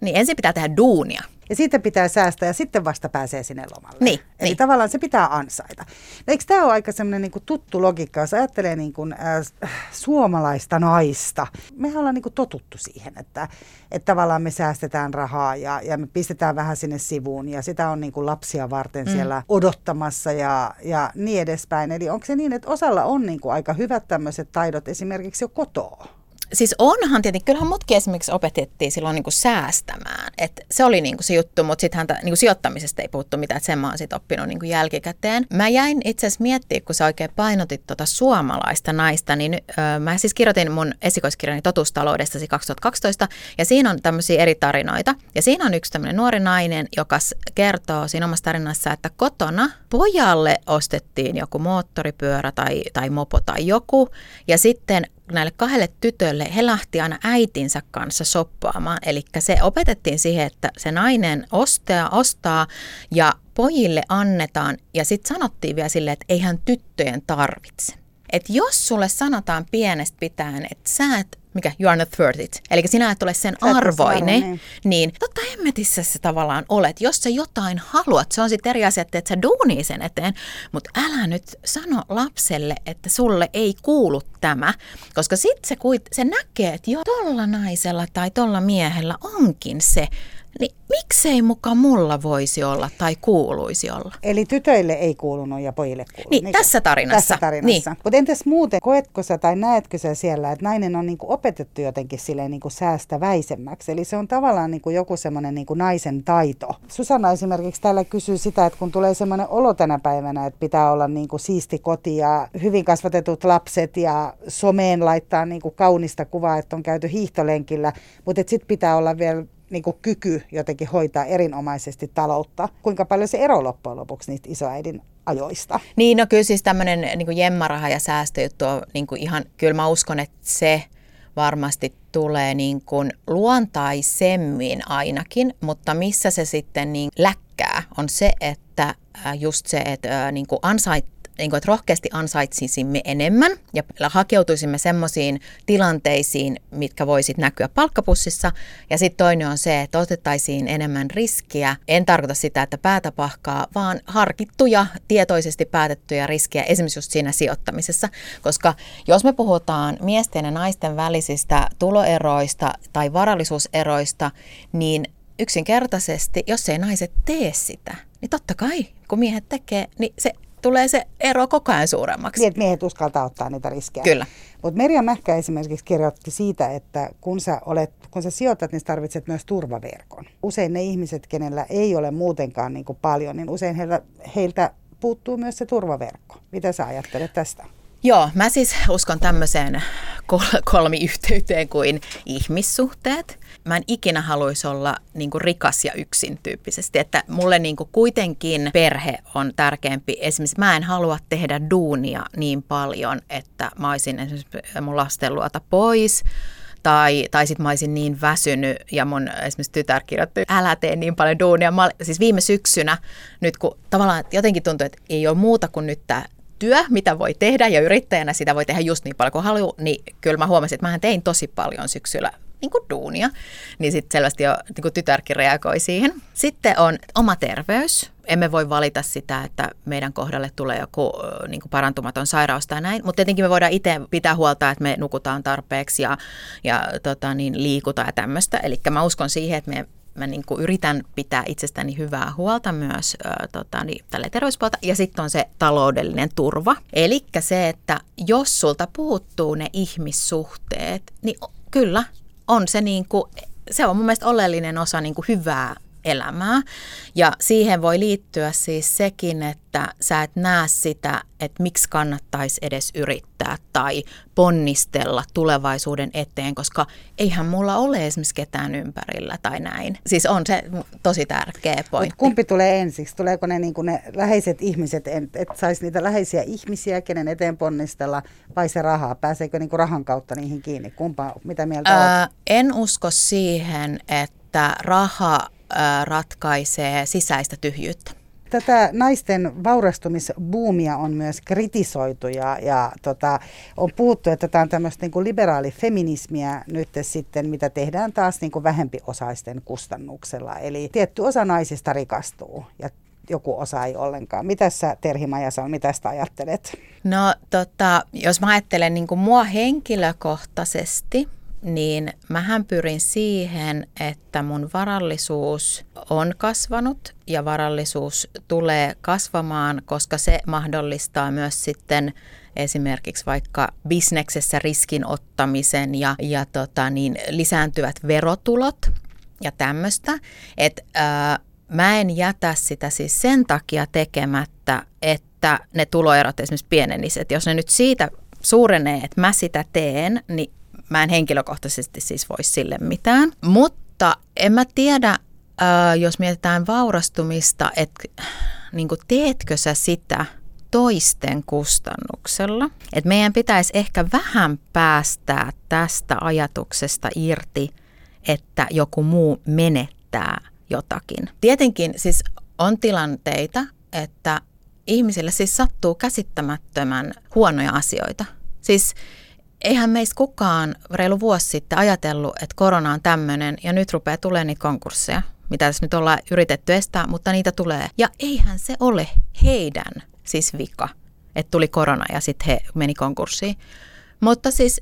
Niin ensin pitää tehdä duunia. Ja siitä pitää säästää ja sitten vasta pääsee sinne lomalle. Niin, Eli niin. tavallaan se pitää ansaita. No, eikö tämä ole aika semmoinen niin tuttu logiikka, jos ajattelee niin kuin, äh, suomalaista naista. Mehän ollaan niin kuin totuttu siihen, että, että tavallaan me säästetään rahaa ja, ja me pistetään vähän sinne sivuun ja sitä on niin kuin lapsia varten mm. siellä odottamassa ja, ja niin edespäin. Eli onko se niin, että osalla on niin kuin aika hyvät tämmöiset taidot esimerkiksi jo kotoa? Siis onhan tietenkin, kyllähän mutkin esimerkiksi opetettiin silloin niin kuin säästämään. Et se oli niin kuin se juttu, mutta sitten niin kuin sijoittamisesta ei puhuttu mitään, että sen mä oon sitten oppinut niin kuin jälkikäteen. Mä jäin itse asiassa miettimään, kun sä oikein painotit tuota suomalaista naista, niin ö, mä siis kirjoitin mun esikoiskirjani Totustaloudesta 2012, ja siinä on tämmöisiä eri tarinoita. Ja siinä on yksi tämmöinen nuori nainen, joka kertoo siinä omassa tarinassa, että kotona pojalle ostettiin joku moottoripyörä tai, tai mopo tai joku, ja sitten näille kahdelle tytölle, he lähti aina äitinsä kanssa soppaamaan. Eli se opetettiin siihen, että se nainen ostaa, ostaa ja pojille annetaan. Ja sitten sanottiin vielä silleen, että eihän tyttöjen tarvitse. Että jos sulle sanotaan pienestä pitäen, että sä et mikä you are not worth it. Eli sinä et ole sen arvoinen, niin. niin totta emmetissä se tavallaan olet. Jos sä jotain haluat, se on sitten eri asia, että et sä duunii sen eteen, mutta älä nyt sano lapselle, että sulle ei kuulu tämä, koska sitten se, se näkee, että jo tolla naisella tai tolla miehellä onkin se niin miksei muka mulla voisi olla tai kuuluisi olla? Eli tytöille ei kuulunut ja pojille kuulunut. Niin, niin tässä tarinassa. Tässä tarinassa. Niin. Mutta entäs muuten, koetko sä tai näetkö sä siellä, että nainen on niinku opetettu jotenkin silleen niinku säästäväisemmäksi? Eli se on tavallaan niinku joku semmoinen niinku naisen taito. Susanna esimerkiksi täällä kysyy sitä, että kun tulee semmoinen olo tänä päivänä, että pitää olla niinku siisti koti ja hyvin kasvatetut lapset ja someen laittaa niinku kaunista kuvaa, että on käyty hiihtolenkillä, mutta sitten pitää olla vielä niin kuin kyky jotenkin hoitaa erinomaisesti taloutta. Kuinka paljon se ero loppujen lopuksi niistä isoäidin ajoista? Niin, no kyllä siis tämmöinen niin jemmaraha ja säästöjuttu on niin kuin ihan, kyllä mä uskon, että se varmasti tulee niin kuin luontaisemmin ainakin, mutta missä se sitten niin läkkää on se, että just se, että niin kuin ansait, niin kuin, että rohkeasti ansaitsisimme enemmän ja hakeutuisimme semmoisiin tilanteisiin, mitkä voisit näkyä palkkapussissa. Ja sitten toinen on se, että otettaisiin enemmän riskiä. En tarkoita sitä, että päätä pahkaa, vaan harkittuja, tietoisesti päätettyjä riskejä esimerkiksi just siinä sijoittamisessa. Koska jos me puhutaan miesten ja naisten välisistä tuloeroista tai varallisuuseroista, niin yksinkertaisesti, jos ei naiset tee sitä, niin totta kai, kun miehet tekee, niin se tulee se ero koko ajan suuremmaksi. Niin, että miehet uskaltaa ottaa niitä riskejä. Kyllä. Mutta Merja Mähkä esimerkiksi kirjoitti siitä, että kun sä, olet, kun sä sijoitat, niin tarvitset myös turvaverkon. Usein ne ihmiset, kenellä ei ole muutenkaan niin kuin paljon, niin usein heiltä, heiltä puuttuu myös se turvaverkko. Mitä sä ajattelet tästä? Joo, mä siis uskon tämmöiseen kol- kolmiyhteyteen kuin ihmissuhteet. Mä en ikinä haluaisi olla niin kuin rikas ja yksin tyyppisesti, että mulle niin kuin kuitenkin perhe on tärkeämpi. Esimerkiksi mä en halua tehdä duunia niin paljon, että mä olisin esimerkiksi mun lasten luota pois tai, tai sitten mä olisin niin väsynyt ja mun esimerkiksi tytär kirjoitti, älä tee niin paljon duunia. Mä, siis viime syksynä, nyt kun tavallaan jotenkin tuntuu, että ei ole muuta kuin nyt tämä työ, mitä voi tehdä ja yrittäjänä sitä voi tehdä just niin paljon kuin haluaa, niin kyllä mä huomasin, että mä tein tosi paljon syksyllä niin kuin duunia, niin sitten selvästi jo niin kuin tytärkin reagoi siihen. Sitten on oma terveys. Emme voi valita sitä, että meidän kohdalle tulee joku niin kuin parantumaton sairaus tai näin, mutta tietenkin me voidaan itse pitää huolta, että me nukutaan tarpeeksi ja, ja tota, niin, liikutaan ja tämmöistä. Eli mä uskon siihen, että me mä niin kuin yritän pitää itsestäni hyvää huolta myös ää, tota, niin, tälle terveyspuolta. Ja sitten on se taloudellinen turva. Eli se, että jos sulta puuttuu ne ihmissuhteet, niin kyllä on se niin kuin, se on mun mielestä oleellinen osa niin kuin hyvää elämää. Ja siihen voi liittyä siis sekin, että sä et näe sitä, että miksi kannattaisi edes yrittää tai ponnistella tulevaisuuden eteen, koska eihän mulla ole esimerkiksi ketään ympärillä tai näin. Siis on se tosi tärkeä pointti. Mut kumpi tulee ensiksi? Tuleeko ne, niin ne läheiset ihmiset, että saisi niitä läheisiä ihmisiä, kenen eteen ponnistella, vai se rahaa? Pääseekö niin rahan kautta niihin kiinni? Kumpa, mitä mieltä Ää, En usko siihen, että raha ratkaisee sisäistä tyhjyyttä. Tätä naisten vaurastumisbuumia on myös kritisoitu ja, ja tota, on puhuttu, että tämä on tämmöistä niin liberaalifeminismiä nyt sitten, mitä tehdään taas niin kuin vähempiosaisten kustannuksella. Eli tietty osa naisista rikastuu ja joku osa ei ollenkaan. Mitä sä Terhi Majasa, mitä sä ajattelet? No tota, jos mä ajattelen niin kuin mua henkilökohtaisesti, niin mähän pyrin siihen, että mun varallisuus on kasvanut ja varallisuus tulee kasvamaan, koska se mahdollistaa myös sitten esimerkiksi vaikka bisneksessä riskin ottamisen ja, ja tota, niin, lisääntyvät verotulot ja tämmöistä, että mä en jätä sitä siis sen takia tekemättä, että ne tuloerot esimerkiksi pieneniset. Jos ne nyt siitä suurenee, että mä sitä teen, niin mä en henkilökohtaisesti siis voi sille mitään. Mutta en mä tiedä, jos mietitään vaurastumista, että niin teetkö sä sitä toisten kustannuksella. Et meidän pitäisi ehkä vähän päästää tästä ajatuksesta irti, että joku muu menettää jotakin. Tietenkin siis on tilanteita, että ihmisille siis sattuu käsittämättömän huonoja asioita. Siis eihän meistä kukaan reilu vuosi sitten ajatellut, että korona on tämmöinen ja nyt rupeaa tulemaan niitä konkursseja, mitä tässä nyt ollaan yritetty estää, mutta niitä tulee. Ja eihän se ole heidän siis vika, että tuli korona ja sitten he meni konkurssiin. Mutta siis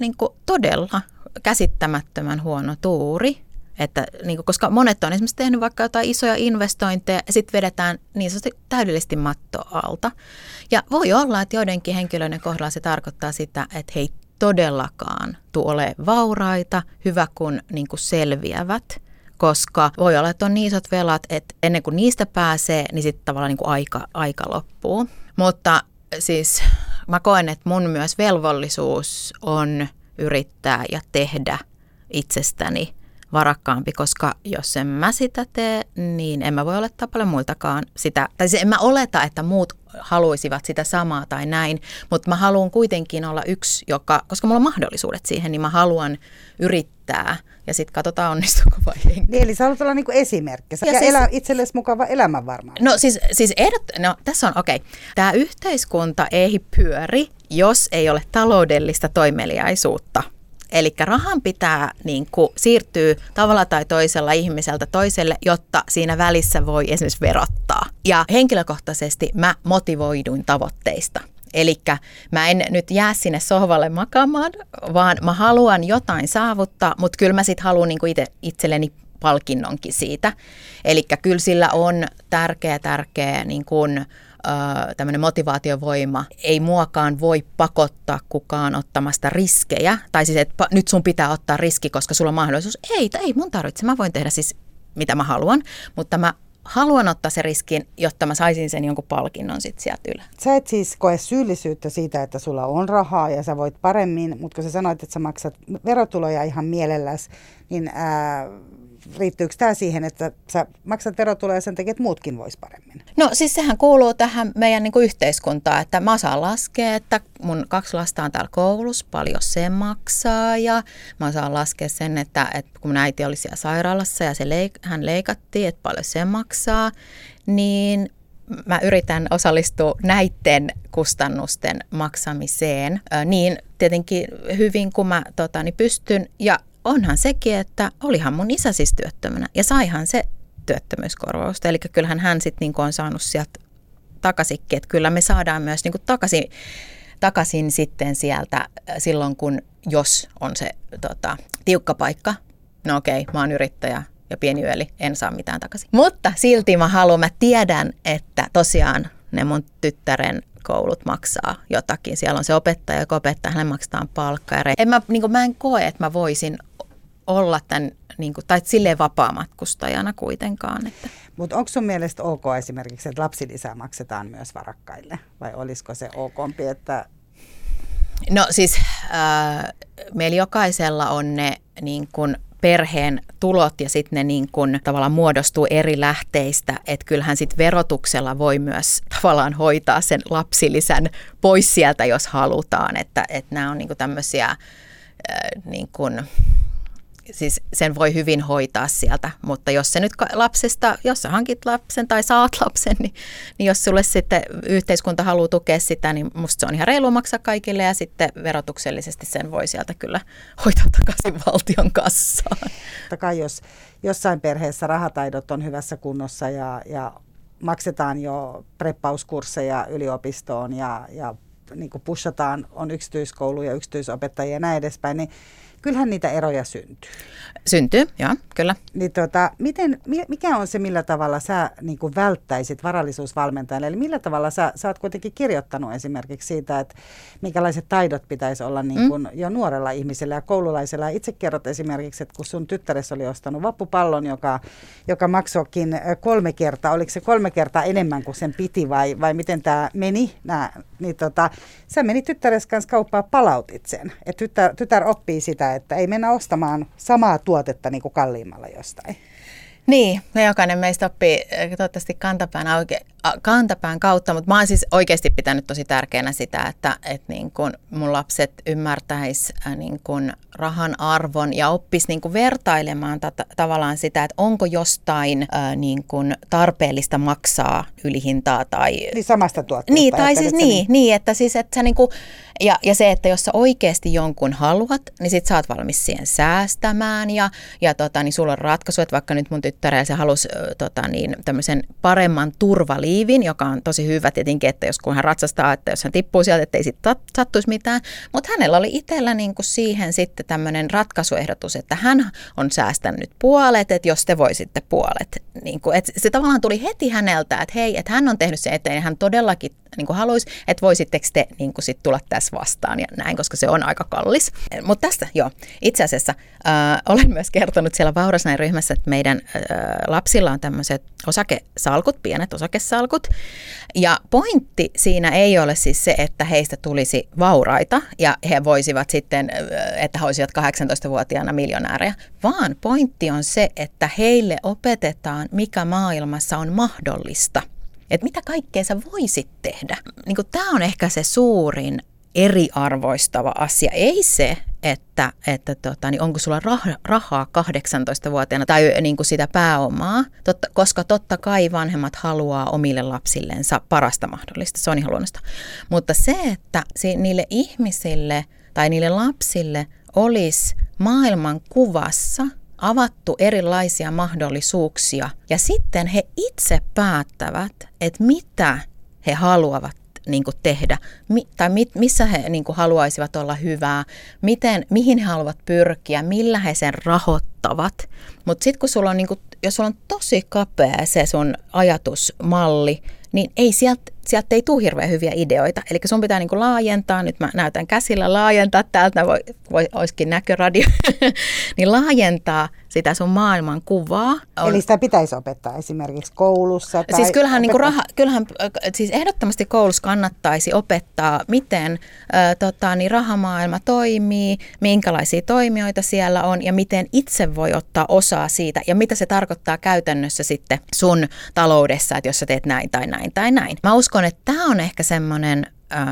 niin kuin todella käsittämättömän huono tuuri. Että, niin kuin, koska monet on esimerkiksi tehnyt vaikka jotain isoja investointeja ja sitten vedetään niin sanotusti täydellisesti matto alta. Ja voi olla, että joidenkin henkilöiden kohdalla se tarkoittaa sitä, että he ei todellakaan tule vauraita, hyvä kun niin kuin selviävät koska voi olla, että on niin isot velat, että ennen kuin niistä pääsee, niin sitten tavallaan niin kuin aika, aika loppuu. Mutta siis mä koen, että mun myös velvollisuus on yrittää ja tehdä itsestäni varakkaampi, koska jos en mä sitä tee, niin en mä voi olettaa paljon muiltakaan sitä. Tai se, en mä oleta, että muut haluaisivat sitä samaa tai näin, mutta mä haluan kuitenkin olla yksi, joka, koska mulla on mahdollisuudet siihen, niin mä haluan yrittää ja sitten katsotaan onnistuuko vai ei. Niin, eli sä haluat olla niinku esimerkki ja, ja siis, elä itsellesi mukava elämä varmaan. No siis, siis ehdot, no tässä on okei. Okay. Tämä yhteiskunta ei pyöri, jos ei ole taloudellista toimeliaisuutta. Eli rahan pitää niin kuin, siirtyä tavalla tai toisella ihmiseltä toiselle, jotta siinä välissä voi esimerkiksi verottaa. Ja henkilökohtaisesti mä motivoiduin tavoitteista. Eli mä en nyt jää sinne sohvalle makaamaan, vaan mä haluan jotain saavuttaa, mutta kyllä mä sitten haluan niinku itse, itselleni palkinnonkin siitä. Eli kyllä sillä on tärkeä, tärkeä niin tämmöinen motivaatiovoima. Ei muakaan voi pakottaa kukaan ottamasta riskejä. Tai siis, että nyt sun pitää ottaa riski, koska sulla on mahdollisuus. Ei, ei mun tarvitse. Mä voin tehdä siis mitä mä haluan, mutta mä haluan ottaa se riskin, jotta mä saisin sen jonkun palkinnon sitten sieltä ylä. Sä et siis koe syyllisyyttä siitä, että sulla on rahaa ja sä voit paremmin, mutta kun sä sanoit, että sä maksat verotuloja ihan mielelläsi, niin ää, riittyykö tämä siihen, että sä maksat verotuloja sen takia, että muutkin vois paremmin? No siis sehän kuuluu tähän meidän niin yhteiskuntaan, että mä osaan laskea, että mun kaksi lasta on täällä koulussa, paljon se maksaa ja mä osaan laskea sen, että, että kun mun äiti oli siellä sairaalassa ja se leik- hän leikattiin, että paljon se maksaa, niin mä yritän osallistua näiden kustannusten maksamiseen niin tietenkin hyvin kuin mä tota, niin pystyn. Ja onhan sekin, että olihan mun isä siis työttömänä ja saihan se työttömyyskorvausta. Eli kyllähän hän sitten niin on saanut sieltä takaisinkin, että kyllä me saadaan myös niin takaisin, takaisin sitten sieltä äh, silloin, kun jos on se tota, tiukka paikka. No okei, mä oon yrittäjä ja pieni yöli, en saa mitään takaisin. Mutta silti mä haluan, mä tiedän, että tosiaan ne mun tyttären koulut maksaa jotakin. Siellä on se opettaja, joka opettaa, hänelle maksetaan palkkaa. En mä, niin mä en koe, että mä voisin olla tämän, niin kuin, tai silleen vapaamatkustajana kuitenkaan. Että. Mutta onko sun mielestä ok esimerkiksi, että lapsilisää maksetaan myös varakkaille? Vai olisiko se ok, että... No siis äh, meillä jokaisella on ne niin kuin perheen tulot ja sitten ne niin kun tavallaan muodostuu eri lähteistä, että kyllähän sitten verotuksella voi myös tavallaan hoitaa sen lapsilisän pois sieltä, jos halutaan, että, että nämä on niin tämmöisiä äh, niin kun, siis sen voi hyvin hoitaa sieltä, mutta jos se nyt lapsesta, jos sä hankit lapsen tai saat lapsen, niin, niin jos sulle sitten yhteiskunta haluaa tukea sitä, niin musta se on ihan reilu maksaa kaikille ja sitten verotuksellisesti sen voi sieltä kyllä hoitaa takaisin valtion kassaan. Takai jos jossain perheessä rahataidot on hyvässä kunnossa ja, ja maksetaan jo preppauskursseja yliopistoon ja, ja niin pushataan, on yksityiskouluja, yksityisopettajia ja näin edespäin, niin kyllähän niitä eroja syntyy. Syntyy, joo, kyllä. Niin tota, miten, mikä on se, millä tavalla sä niin kuin välttäisit varallisuusvalmentajalle? Eli millä tavalla sä, sä oot kuitenkin kirjoittanut esimerkiksi siitä, että minkälaiset taidot pitäisi olla niin kuin mm. jo nuorella ihmisellä ja koululaisella. Itse kerrot esimerkiksi, että kun sun tyttäres oli ostanut vappupallon, joka, joka maksoikin kolme kertaa, oliko se kolme kertaa enemmän kuin sen piti vai, vai miten tämä meni? Nää, niin tota, sä meni tyttäres kanssa kauppaa, palautit sen. Et tytär, tytär oppii sitä, että ei mennä ostamaan samaa tuotetta niin kuin kalliimmalla jostain. Niin, no jokainen meistä oppii toivottavasti kantapään, auke, kantapään kautta, mutta mä oon siis oikeasti pitänyt tosi tärkeänä sitä, että, että niin kun mun lapset ymmärtäis niin kun rahan arvon ja oppis niin kun vertailemaan ta- tavallaan sitä, että onko jostain ää, niin kun tarpeellista maksaa ylihintaa tai... Niin samasta tuotteesta. Niin, tai siis niin, niin, niin, että siis että sä niin kun, ja, ja se, että jos sä oikeasti jonkun haluat, niin sit sä oot valmis siihen säästämään ja, ja tota, niin sulla on ratkaisu, että vaikka nyt mun tyttärellä se halusi tota, niin, tämmöisen paremman turvaliivin, joka on tosi hyvä tietenkin, että jos kun hän ratsastaa, että jos hän tippuu sieltä, että ei sitten sattuisi mitään. Mutta hänellä oli itsellä niin kuin siihen sitten tämmöinen ratkaisuehdotus, että hän on säästänyt puolet, että jos te voisitte puolet. Niin kuin, että se tavallaan tuli heti häneltä, että hei, että hän on tehnyt sen eteen ja hän todellakin niin kuin haluaisi, että voisitteko te niin kuin sit tulla tässä vastaan ja näin, koska se on aika kallis. Mutta tästä, joo, itse asiassa äh, olen myös kertonut siellä Vaurasnain ryhmässä, että meidän äh, lapsilla on tämmöiset osakesalkut, pienet osakesalkut. Ja pointti siinä ei ole siis se, että heistä tulisi vauraita ja he voisivat sitten, äh, että he olisivat 18-vuotiaana miljonäärejä, vaan pointti on se, että heille opetetaan, mikä maailmassa on mahdollista – että mitä kaikkea sä voisit tehdä. Niin Tämä on ehkä se suurin eriarvoistava asia. Ei se, että, että tota, niin onko sulla rah, rahaa 18-vuotiaana tai niin kuin sitä pääomaa, totta, koska totta kai vanhemmat haluaa omille lapsillensa parasta mahdollista, se on ihan luonnosta. Mutta se, että se, niille ihmisille tai niille lapsille olisi maailman kuvassa – avattu erilaisia mahdollisuuksia ja sitten he itse päättävät, että mitä he haluavat niin kuin tehdä, mi, tai mit, missä he niin kuin haluaisivat olla hyvää, miten, mihin he haluavat pyrkiä, millä he sen rahoittavat. Mutta sitten kun sulla on, niin kuin, jos sulla on tosi kapea se sun ajatusmalli, niin ei sieltä sieltä ei tule hirveän hyviä ideoita. Eli sun pitää niin kuin laajentaa, nyt mä näytän käsillä laajentaa, täältä voi, voi, olisikin näköradio, niin laajentaa sitä sun maailman kuvaa. On... Eli sitä pitäisi opettaa esimerkiksi koulussa? Tai siis kyllähän, niin raha, kyllähän siis ehdottomasti koulussa kannattaisi opettaa, miten äh, tota, niin rahamaailma toimii, minkälaisia toimijoita siellä on ja miten itse voi ottaa osaa siitä ja mitä se tarkoittaa käytännössä sitten sun taloudessa, että jos sä teet näin tai näin tai näin. Mä uskon, että tämä on ehkä semmoinen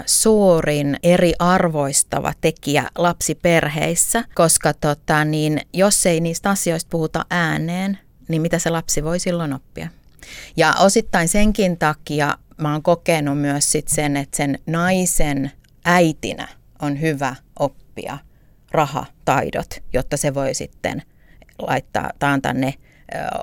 suurin eriarvoistava tekijä lapsiperheissä, koska tota, niin, jos ei niistä asioista puhuta ääneen, niin mitä se lapsi voi silloin oppia? Ja osittain senkin takia mä oon kokenut myös sit sen, että sen naisen äitinä on hyvä oppia rahataidot, jotta se voi sitten laittaa tai antaa ne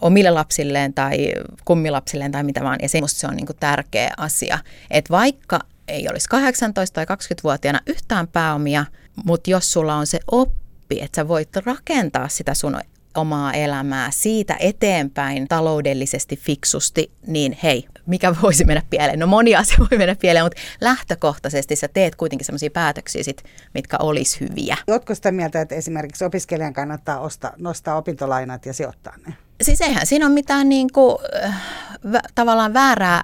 omille lapsilleen tai kummilapsilleen tai mitä vaan. Ja se, se on niin kuin tärkeä asia, että vaikka ei olisi 18 tai 20-vuotiaana yhtään pääomia, mutta jos sulla on se oppi, että sä voit rakentaa sitä sun omaa elämää siitä eteenpäin taloudellisesti fiksusti, niin hei, mikä voisi mennä pieleen? No moni asia voi mennä pieleen, mutta lähtökohtaisesti sä teet kuitenkin sellaisia päätöksiä, sit, mitkä olisi hyviä. Oletko sitä mieltä, että esimerkiksi opiskelijan kannattaa osta, nostaa opintolainat ja sijoittaa ne? Siis eihän siinä ole mitään niin kuin, äh, tavallaan väärää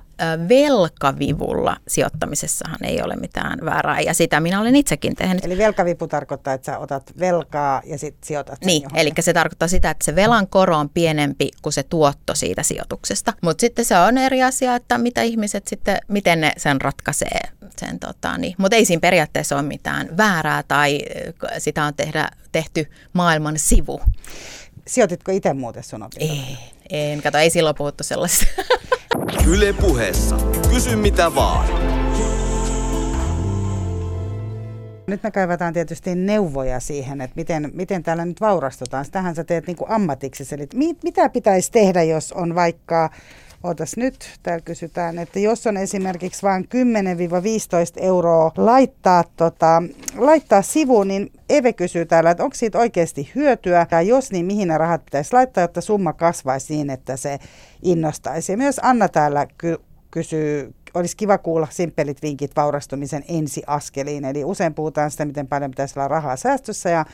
velkavivulla sijoittamisessahan ei ole mitään väärää ja sitä minä olen itsekin tehnyt. Eli velkavipu tarkoittaa, että sä otat velkaa ja sitten sijoitat sen Niin, johonkin. eli se tarkoittaa sitä, että se velan koro on pienempi kuin se tuotto siitä sijoituksesta. Mutta sitten se on eri asia, että mitä ihmiset sitten, miten ne sen ratkaisee. Sen, tota, niin. Mutta ei siinä periaatteessa ole mitään väärää tai sitä on tehdä, tehty maailman sivu. Sijoititko itse muuten sun Ei, en. Kato, ei silloin puhuttu sellaista. Yle puheessa. Kysy mitä vaan. Nyt me kaivataan tietysti neuvoja siihen, että miten, miten täällä nyt vaurastutaan. Sitähän sä teet niin kuin ammatiksi. Eli mit, mitä pitäisi tehdä, jos on vaikka Otas nyt, täällä kysytään, että jos on esimerkiksi vain 10-15 euroa laittaa, tota, laittaa sivuun, niin Eve kysyy täällä, että onko siitä oikeasti hyötyä, ja jos niin, mihin ne rahat pitäisi laittaa, jotta summa kasvaisi niin, että se innostaisi. Ja myös Anna täällä ky- kysyy, olisi kiva kuulla simppelit vinkit vaurastumisen ensiaskeliin. Eli usein puhutaan sitä, miten paljon pitäisi olla rahaa säästössä ja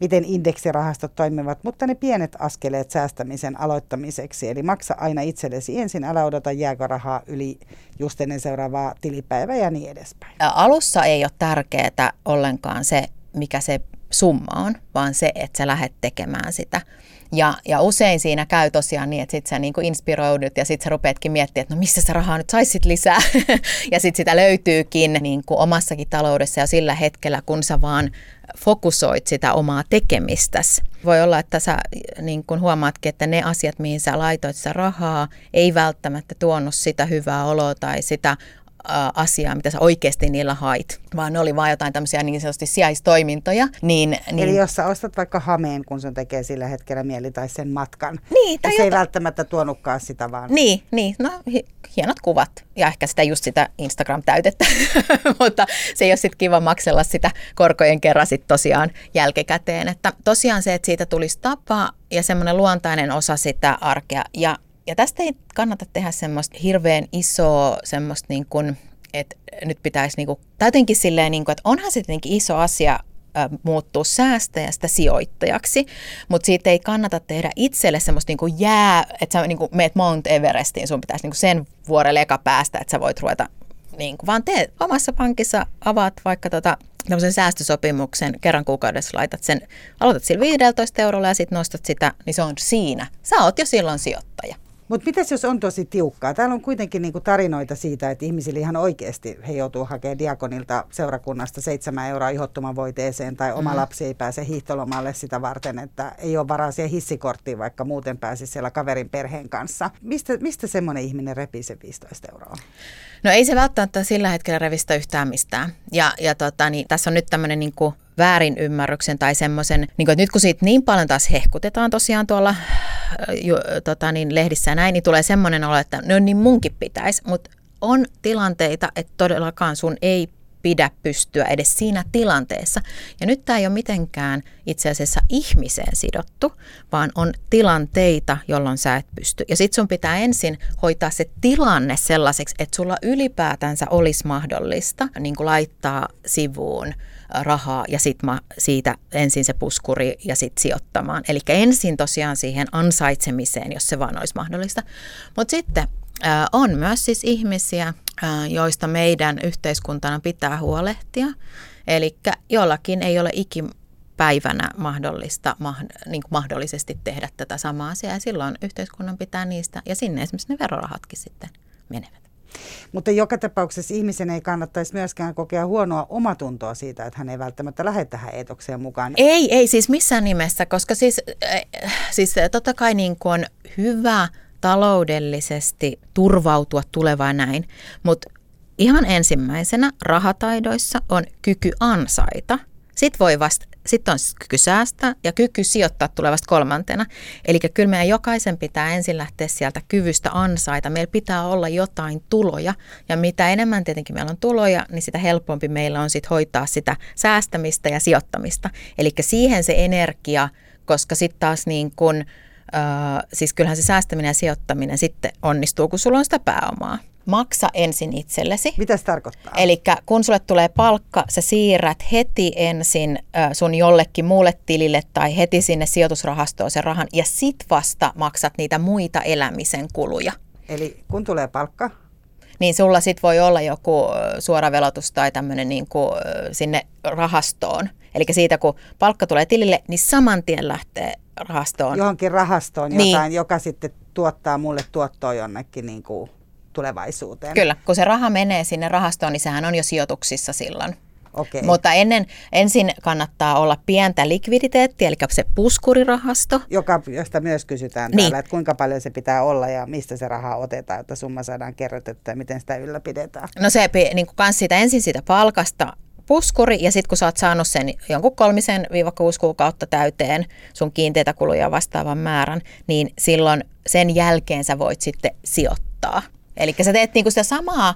miten indeksirahastot toimivat, mutta ne pienet askeleet säästämisen aloittamiseksi. Eli maksa aina itsellesi ensin, älä odota jääkö rahaa yli just ennen seuraavaa tilipäivää ja niin edespäin. Alussa ei ole tärkeää ollenkaan se, mikä se summa on, vaan se, että sä lähdet tekemään sitä. Ja, ja usein siinä käy tosiaan niin, että sit sä niin inspiroidut ja sitten sä rupeatkin miettimään, että no missä sä rahaa nyt saisit lisää. ja sitten sitä löytyykin niin kuin omassakin taloudessa ja sillä hetkellä, kun sä vaan fokusoit sitä omaa tekemistäsi. Voi olla, että sä niin kun huomaatkin, että ne asiat, mihin sä laitoit sitä rahaa, ei välttämättä tuonut sitä hyvää oloa tai sitä asiaa, mitä sä oikeasti niillä hait, vaan ne oli vaan jotain tämmöisiä niin sanotusti sijaistoimintoja. Niin, niin... Eli jos sä ostat vaikka hameen, kun sun tekee sillä hetkellä mieli tai sen matkan, niin, tai se jota... ei välttämättä tuonutkaan sitä vaan. Niin, niin, no hienot kuvat ja ehkä sitä just sitä Instagram-täytettä, mutta se ei ole sitten kiva maksella sitä korkojen kerran sit tosiaan jälkikäteen. Että tosiaan se, että siitä tulisi tapa ja semmoinen luontainen osa sitä arkea ja ja tästä ei kannata tehdä semmoista hirveän isoa semmoista niin kuin, että nyt pitäisi niin kuin, tai jotenkin silleen, niin kuin, että onhan se tietenkin iso asia muuttua säästäjästä sijoittajaksi, mutta siitä ei kannata tehdä itselle semmoista niinku jää, että sä niinku meet Mount Everestiin, sun pitäisi niinku sen vuorelle eka päästä, että sä voit ruveta, niinku, vaan teet omassa pankissa, avaat vaikka tota, tämmöisen säästösopimuksen, kerran kuukaudessa laitat sen, aloitat sillä 15 eurolla ja sitten nostat sitä, niin se on siinä. Sä oot jo silloin sijoittaja. Mutta mitäs jos on tosi tiukkaa? Täällä on kuitenkin niinku tarinoita siitä, että ihmisillä ihan oikeasti he joutuu hakemaan diakonilta seurakunnasta seitsemän euroa ihottumavoiteeseen tai oma mm. lapsi ei pääse hiihtolomalle sitä varten, että ei ole varaa siihen hissikorttiin, vaikka muuten pääsisi siellä kaverin perheen kanssa. Mistä, mistä semmoinen ihminen repii se 15 euroa? No ei se välttämättä sillä hetkellä revistä yhtään mistään. Ja, ja tota, niin, tässä on nyt tämmöinen niin väärinymmärryksen tai semmoisen, niin että nyt kun siitä niin paljon taas hehkutetaan tosiaan tuolla äh, jo, tota, niin lehdissä ja näin, niin tulee semmoinen olo, että no niin munkin pitäisi, mutta on tilanteita, että todellakaan sun ei pidä pystyä edes siinä tilanteessa. Ja nyt tämä ei ole mitenkään itse asiassa ihmiseen sidottu, vaan on tilanteita, jolloin sä et pysty. Ja sitten sun pitää ensin hoitaa se tilanne sellaiseksi, että sulla ylipäätänsä olisi mahdollista niin kuin laittaa sivuun rahaa ja sitten siitä ensin se puskuri ja sitten sijoittamaan. Eli ensin tosiaan siihen ansaitsemiseen, jos se vaan olisi mahdollista. Mutta sitten on myös siis ihmisiä, joista meidän yhteiskuntana pitää huolehtia. Eli jollakin ei ole ikipäivänä mahdollista niin kuin mahdollisesti tehdä tätä samaa asiaa. Ja silloin yhteiskunnan pitää niistä, ja sinne esimerkiksi ne verorahatkin sitten menevät. Mutta joka tapauksessa ihmisen ei kannattaisi myöskään kokea huonoa omatuntoa siitä, että hän ei välttämättä lähde tähän eetokseen mukaan. Ei, ei siis missään nimessä, koska siis, äh, siis totta kai niin kuin on hyvä taloudellisesti turvautua tulevaan näin, mutta ihan ensimmäisenä rahataidoissa on kyky ansaita. Sitten voi vasta sitten on kyky säästää ja kyky sijoittaa tulevasta kolmantena. Eli kyllä meidän jokaisen pitää ensin lähteä sieltä kyvystä ansaita. Meillä pitää olla jotain tuloja ja mitä enemmän tietenkin meillä on tuloja, niin sitä helpompi meillä on sitten hoitaa sitä säästämistä ja sijoittamista. Eli siihen se energia, koska sitten taas niin kun, äh, siis kyllähän se säästäminen ja sijoittaminen sitten onnistuu, kun sulla on sitä pääomaa maksa ensin itsellesi. Mitä se tarkoittaa? Eli kun sulle tulee palkka, sä siirrät heti ensin sun jollekin muulle tilille tai heti sinne sijoitusrahastoon sen rahan ja sit vasta maksat niitä muita elämisen kuluja. Eli kun tulee palkka? Niin sulla sit voi olla joku suoravelotus tai tämmöinen niin kuin sinne rahastoon. Eli siitä kun palkka tulee tilille, niin saman tien lähtee rahastoon. Johonkin rahastoon niin. jotain, joka sitten tuottaa mulle tuottoa jonnekin niin kuin tulevaisuuteen. Kyllä, kun se raha menee sinne rahastoon, niin sehän on jo sijoituksissa silloin. Okay. Mutta ennen, ensin kannattaa olla pientä likviditeettiä, eli se puskurirahasto. Joka, josta myös kysytään niin. täällä, että kuinka paljon se pitää olla ja mistä se raha otetaan, jotta summa saadaan kerrotettua ja miten sitä ylläpidetään. No se niin kans siitä, ensin siitä palkasta puskuri ja sitten kun sä oot saanut sen jonkun kolmisen viiva kuusi kuukautta täyteen sun kiinteitä kuluja vastaavan määrän, niin silloin sen jälkeen sä voit sitten sijoittaa. Eli sä teet niinku sitä samaa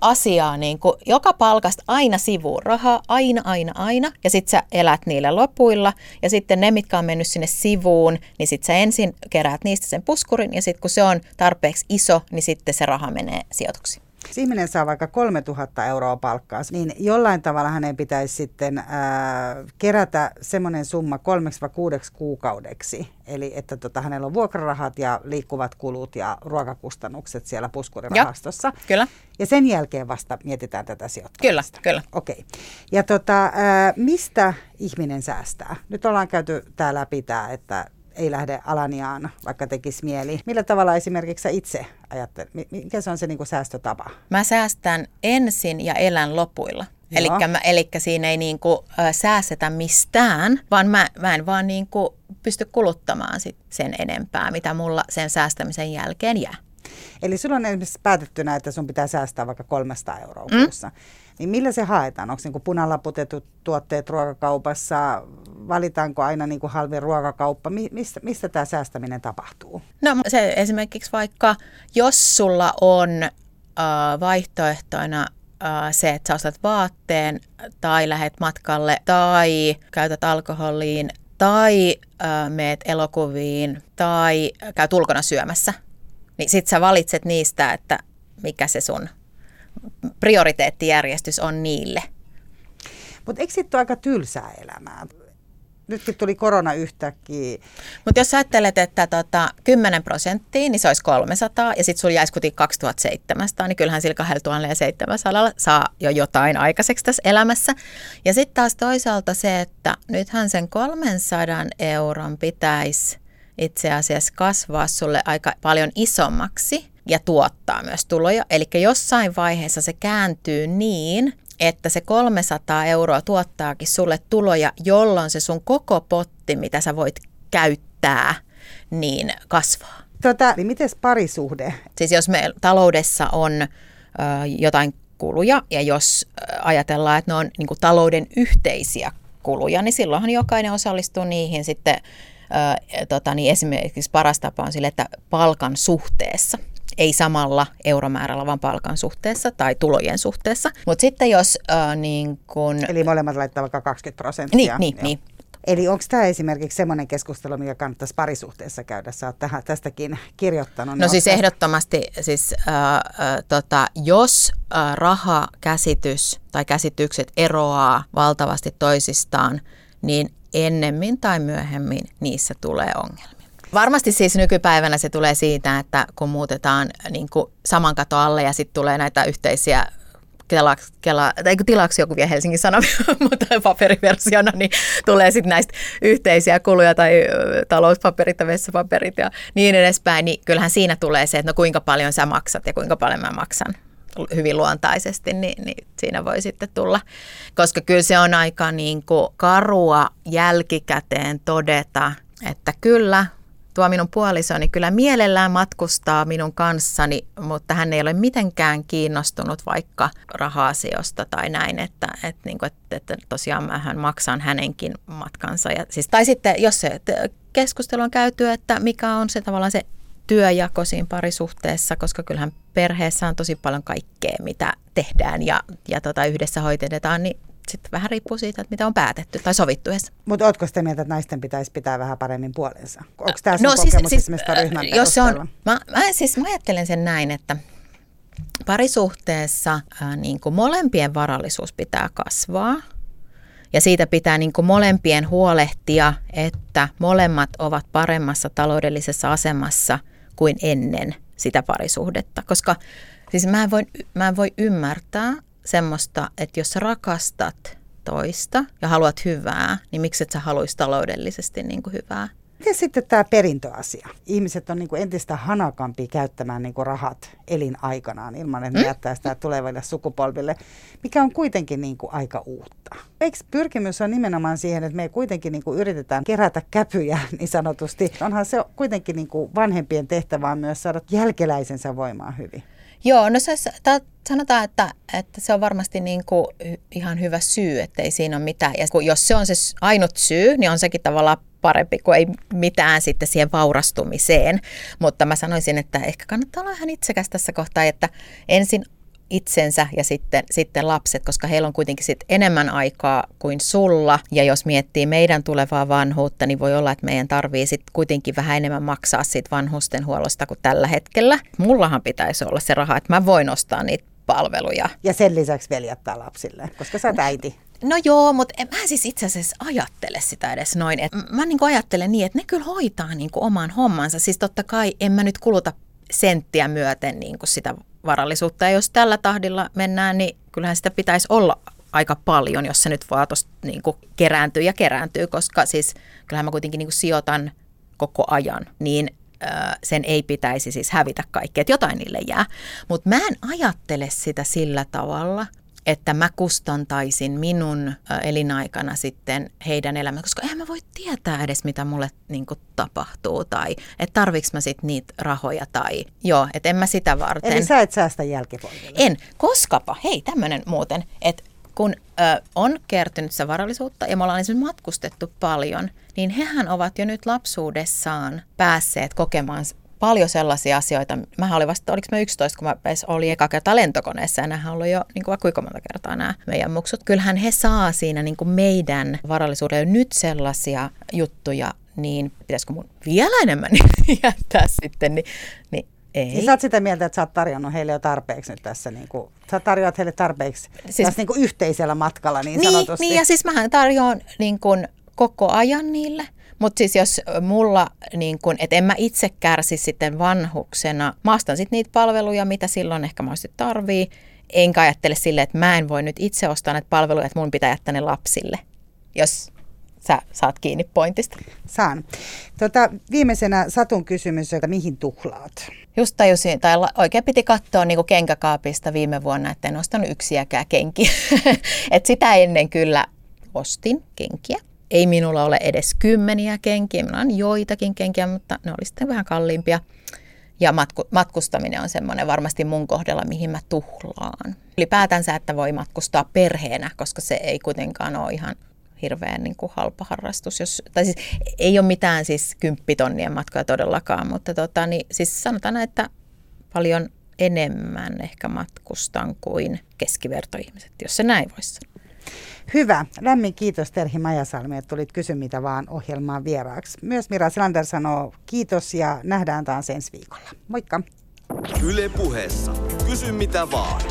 asiaa niin kuin joka palkasta aina sivuun. Rahaa, aina, aina, aina, ja sitten sä elät niillä lopuilla, ja sitten ne, mitkä on mennyt sinne sivuun, niin sitten sä ensin keräät niistä sen puskurin, ja sitten kun se on tarpeeksi iso, niin sitten se raha menee sijoituksiin. Jos ihminen saa vaikka 3000 euroa palkkaa, niin jollain tavalla hänen pitäisi sitten ää, kerätä semmoinen summa kolmeksi vai kuudeksi kuukaudeksi. Eli että tota, hänellä on vuokrarahat ja liikkuvat kulut ja ruokakustannukset siellä puskurirahastossa. Joo, kyllä. Ja sen jälkeen vasta mietitään tätä sijoittamista. Kyllä, kyllä. Okei. Okay. Ja tota, ää, mistä ihminen säästää? Nyt ollaan käyty tämä läpi tämä, että ei lähde Alaniaan, vaikka tekisi mieli. Millä tavalla esimerkiksi sä itse ajattelet, mikä se on se niin kuin säästötapa? Mä säästän ensin ja elän lopuilla. Eli siinä ei niin kuin, äh, säästetä mistään, vaan mä, mä en vaan niin kuin pysty kuluttamaan sit sen enempää, mitä mulla sen säästämisen jälkeen jää. Eli sulla on esimerkiksi päätettynä, että sun pitää säästää vaikka 300 euroa mm. kuussa. Niin millä se haetaan? Onko niin punalaputetut tuotteet ruokakaupassa? Valitaanko aina niin kuin halvin ruokakauppa? Mistä, mistä tämä säästäminen tapahtuu? No se esimerkiksi vaikka, jos sulla on äh, vaihtoehtoina äh, se, että sä ostat vaatteen tai lähet matkalle tai käytät alkoholiin tai äh, meet elokuviin tai käyt ulkona syömässä, niin sit sä valitset niistä, että mikä se sun prioriteettijärjestys on niille. Mutta eikö sitten ole aika tylsää elämää? Nytkin tuli korona yhtäkkiä. Mutta jos ajattelet, että tota, 10 prosenttia, niin se olisi 300 ja sitten sulla jäisi kuitenkin 2700, niin kyllähän sillä 2700 saa jo jotain aikaiseksi tässä elämässä. Ja sitten taas toisaalta se, että nythän sen 300 euron pitäisi itse asiassa kasvaa sulle aika paljon isommaksi ja tuottaa myös tuloja. Eli jossain vaiheessa se kääntyy niin, että se 300 euroa tuottaakin sulle tuloja, jolloin se sun koko potti, mitä sä voit käyttää, niin kasvaa. Tota, niin miten parisuhde? Siis jos me taloudessa on ö, jotain kuluja ja jos ajatellaan, että ne on niin talouden yhteisiä kuluja, niin silloinhan jokainen osallistuu niihin sitten ö, tota, niin esimerkiksi paras tapa on sille, että palkan suhteessa ei samalla euromäärällä, vaan palkan suhteessa tai tulojen suhteessa. Mutta sitten jos äh, niin kun... Eli molemmat laittaa vaikka 20 prosenttia. Niin, niin, niin. Eli onko tämä esimerkiksi semmoinen keskustelu, mikä kannattaisi parisuhteessa käydä? Sä oot tähän, tästäkin kirjoittanut. No siis ehdottomasti, siis, äh, äh, tota, jos äh, rahakäsitys tai käsitykset eroaa valtavasti toisistaan, niin ennemmin tai myöhemmin niissä tulee ongelmia. Varmasti siis nykypäivänä se tulee siitä, että kun muutetaan niin kuin saman katon alle ja sitten tulee näitä yhteisiä Kela, Kela, tai tilaksi joku vielä Helsingin Sanomia, mutta paperiversiona, niin tulee sitten näistä yhteisiä kuluja tai talouspaperit ja vessapaperit ja niin edespäin, niin kyllähän siinä tulee se, että no kuinka paljon sä maksat ja kuinka paljon mä maksan hyvin luontaisesti, niin, niin siinä voi sitten tulla. Koska kyllä se on aika niin kuin karua jälkikäteen todeta, että kyllä tuo minun puolisoni kyllä mielellään matkustaa minun kanssani, mutta hän ei ole mitenkään kiinnostunut vaikka raha-asioista tai näin, että, että, niin kuin, että, että tosiaan mä maksan hänenkin matkansa. Ja, siis, tai sitten jos se keskustelu on käyty, että mikä on se tavallaan se työjako siinä parisuhteessa, koska kyllähän perheessä on tosi paljon kaikkea, mitä tehdään ja, ja tota, yhdessä hoitetaan, niin sitten vähän riippuu siitä, että mitä on päätetty tai sovittu edes. Mutta ootko sitä mieltä, että naisten pitäisi pitää vähän paremmin puolensa? Onko tämä no, siis, siis, ryhmän jos se on, mä, mä, siis mä ajattelen sen näin, että parisuhteessa äh, niin kuin molempien varallisuus pitää kasvaa. Ja siitä pitää niin kuin molempien huolehtia, että molemmat ovat paremmassa taloudellisessa asemassa kuin ennen sitä parisuhdetta. Koska siis mä en voi, mä en voi ymmärtää, semmoista, että jos sä rakastat toista ja haluat hyvää, niin miksi et sä haluaisi taloudellisesti niin kuin hyvää? Miten sitten tämä perintöasia? Ihmiset on niin kuin entistä hanakampia käyttämään niin kuin rahat elinaikanaan ilman, että ne mm? jättää sitä tuleville sukupolville, mikä on kuitenkin niin kuin aika uutta. Eikö pyrkimys on nimenomaan siihen, että me kuitenkin niin kuin yritetään kerätä käpyjä niin sanotusti? Onhan se kuitenkin niin kuin vanhempien tehtävää myös saada jälkeläisensä voimaan hyvin. Joo, no se, sanotaan, että, että se on varmasti niin kuin ihan hyvä syy, että ei siinä ole mitään. Ja jos se on se ainut syy, niin on sekin tavallaan parempi kuin ei mitään sitten siihen vaurastumiseen. Mutta mä sanoisin, että ehkä kannattaa olla ihan itsekäs tässä kohtaa, että ensin itsensä ja sitten, sitten lapset, koska heillä on kuitenkin sit enemmän aikaa kuin sulla. Ja jos miettii meidän tulevaa vanhuutta, niin voi olla, että meidän tarvii sitten kuitenkin vähän enemmän maksaa siitä vanhusten huollosta kuin tällä hetkellä. Mullahan pitäisi olla se raha, että mä voin ostaa niitä palveluja. Ja sen lisäksi veljättää lapsille, koska sä äiti. No joo, mutta en mä siis itse asiassa ajattele sitä edes noin. Et mä niin ajattelen niin, että ne kyllä hoitaa niin oman hommansa. Siis totta kai en mä nyt kuluta senttiä myöten niin sitä varallisuutta. Ja jos tällä tahdilla mennään, niin kyllähän sitä pitäisi olla aika paljon, jos se nyt vaan tuosta niin kerääntyy ja kerääntyy, koska siis kyllähän mä kuitenkin niin sijoitan koko ajan, niin sen ei pitäisi siis hävitä kaikkea, että jotain niille jää. Mutta mä en ajattele sitä sillä tavalla, että mä kustantaisin minun elinaikana sitten heidän elämänsä, koska eihän mä voi tietää edes, mitä mulle niin kuin, tapahtuu tai että tarviks mä sitten niitä rahoja tai joo, että en mä sitä varten. Eli sä et säästä jälkipolville? En, koskapa, hei tämmöinen muuten, että kun ö, on kertynyt se varallisuutta ja me ollaan esimerkiksi matkustettu paljon, niin hehän ovat jo nyt lapsuudessaan päässeet kokemaan paljon sellaisia asioita. Mä olin vasta, oliko mä 11, kun mä olin eka kerta lentokoneessa ja nämähän ollut jo niin kuin vaikka kuinka monta kertaa nämä meidän muksut. Kyllähän he saa siinä niin kuin meidän varallisuudella nyt sellaisia juttuja, niin pitäisikö mun vielä enemmän jättää sitten, niin, niin ei. Niin sä oot sitä mieltä, että sä oot tarjonnut heille jo tarpeeksi nyt tässä, niin kuin, sä tarjoat heille tarpeeksi siis, tässä niin kuin yhteisellä matkalla niin, niin sanotusti. Niin, ja siis mähän tarjoan niin kuin koko ajan niille. Mutta siis jos mulla, niin kun, että en mä itse kärsi sitten vanhuksena, mä ostan sitten niitä palveluja, mitä silloin ehkä mä tarvii, enkä ajattele sille, että mä en voi nyt itse ostaa näitä palveluja, että mun pitää jättää ne lapsille, jos sä saat kiinni pointista. Saan. Tota, viimeisenä Satun kysymys, että mihin tuhlaat? Just tajusin, tai oikein piti katsoa niin kenkäkaapista viime vuonna, että en ostanut yksiäkään kenkiä. Et sitä ennen kyllä ostin kenkiä ei minulla ole edes kymmeniä kenkiä, minulla on joitakin kenkiä, mutta ne oli sitten vähän kalliimpia. Ja matku, matkustaminen on semmoinen varmasti mun kohdalla, mihin mä tuhlaan. Ylipäätänsä, että voi matkustaa perheenä, koska se ei kuitenkaan ole ihan hirveän niin kuin halpa harrastus. Jos, tai siis ei ole mitään siis kymppitonnien matkoja todellakaan, mutta tota, niin, siis sanotaan, että paljon enemmän ehkä matkustan kuin keskivertoihmiset, jos se näin voisi sanoa. Hyvä. Lämmin kiitos Terhi Majasalmi, että tulit Kysy mitä vaan ohjelmaan vieraaksi. Myös Mira Selander sanoo kiitos ja nähdään taas ensi viikolla. Moikka! Yle puheessa. Kysy mitä vaan.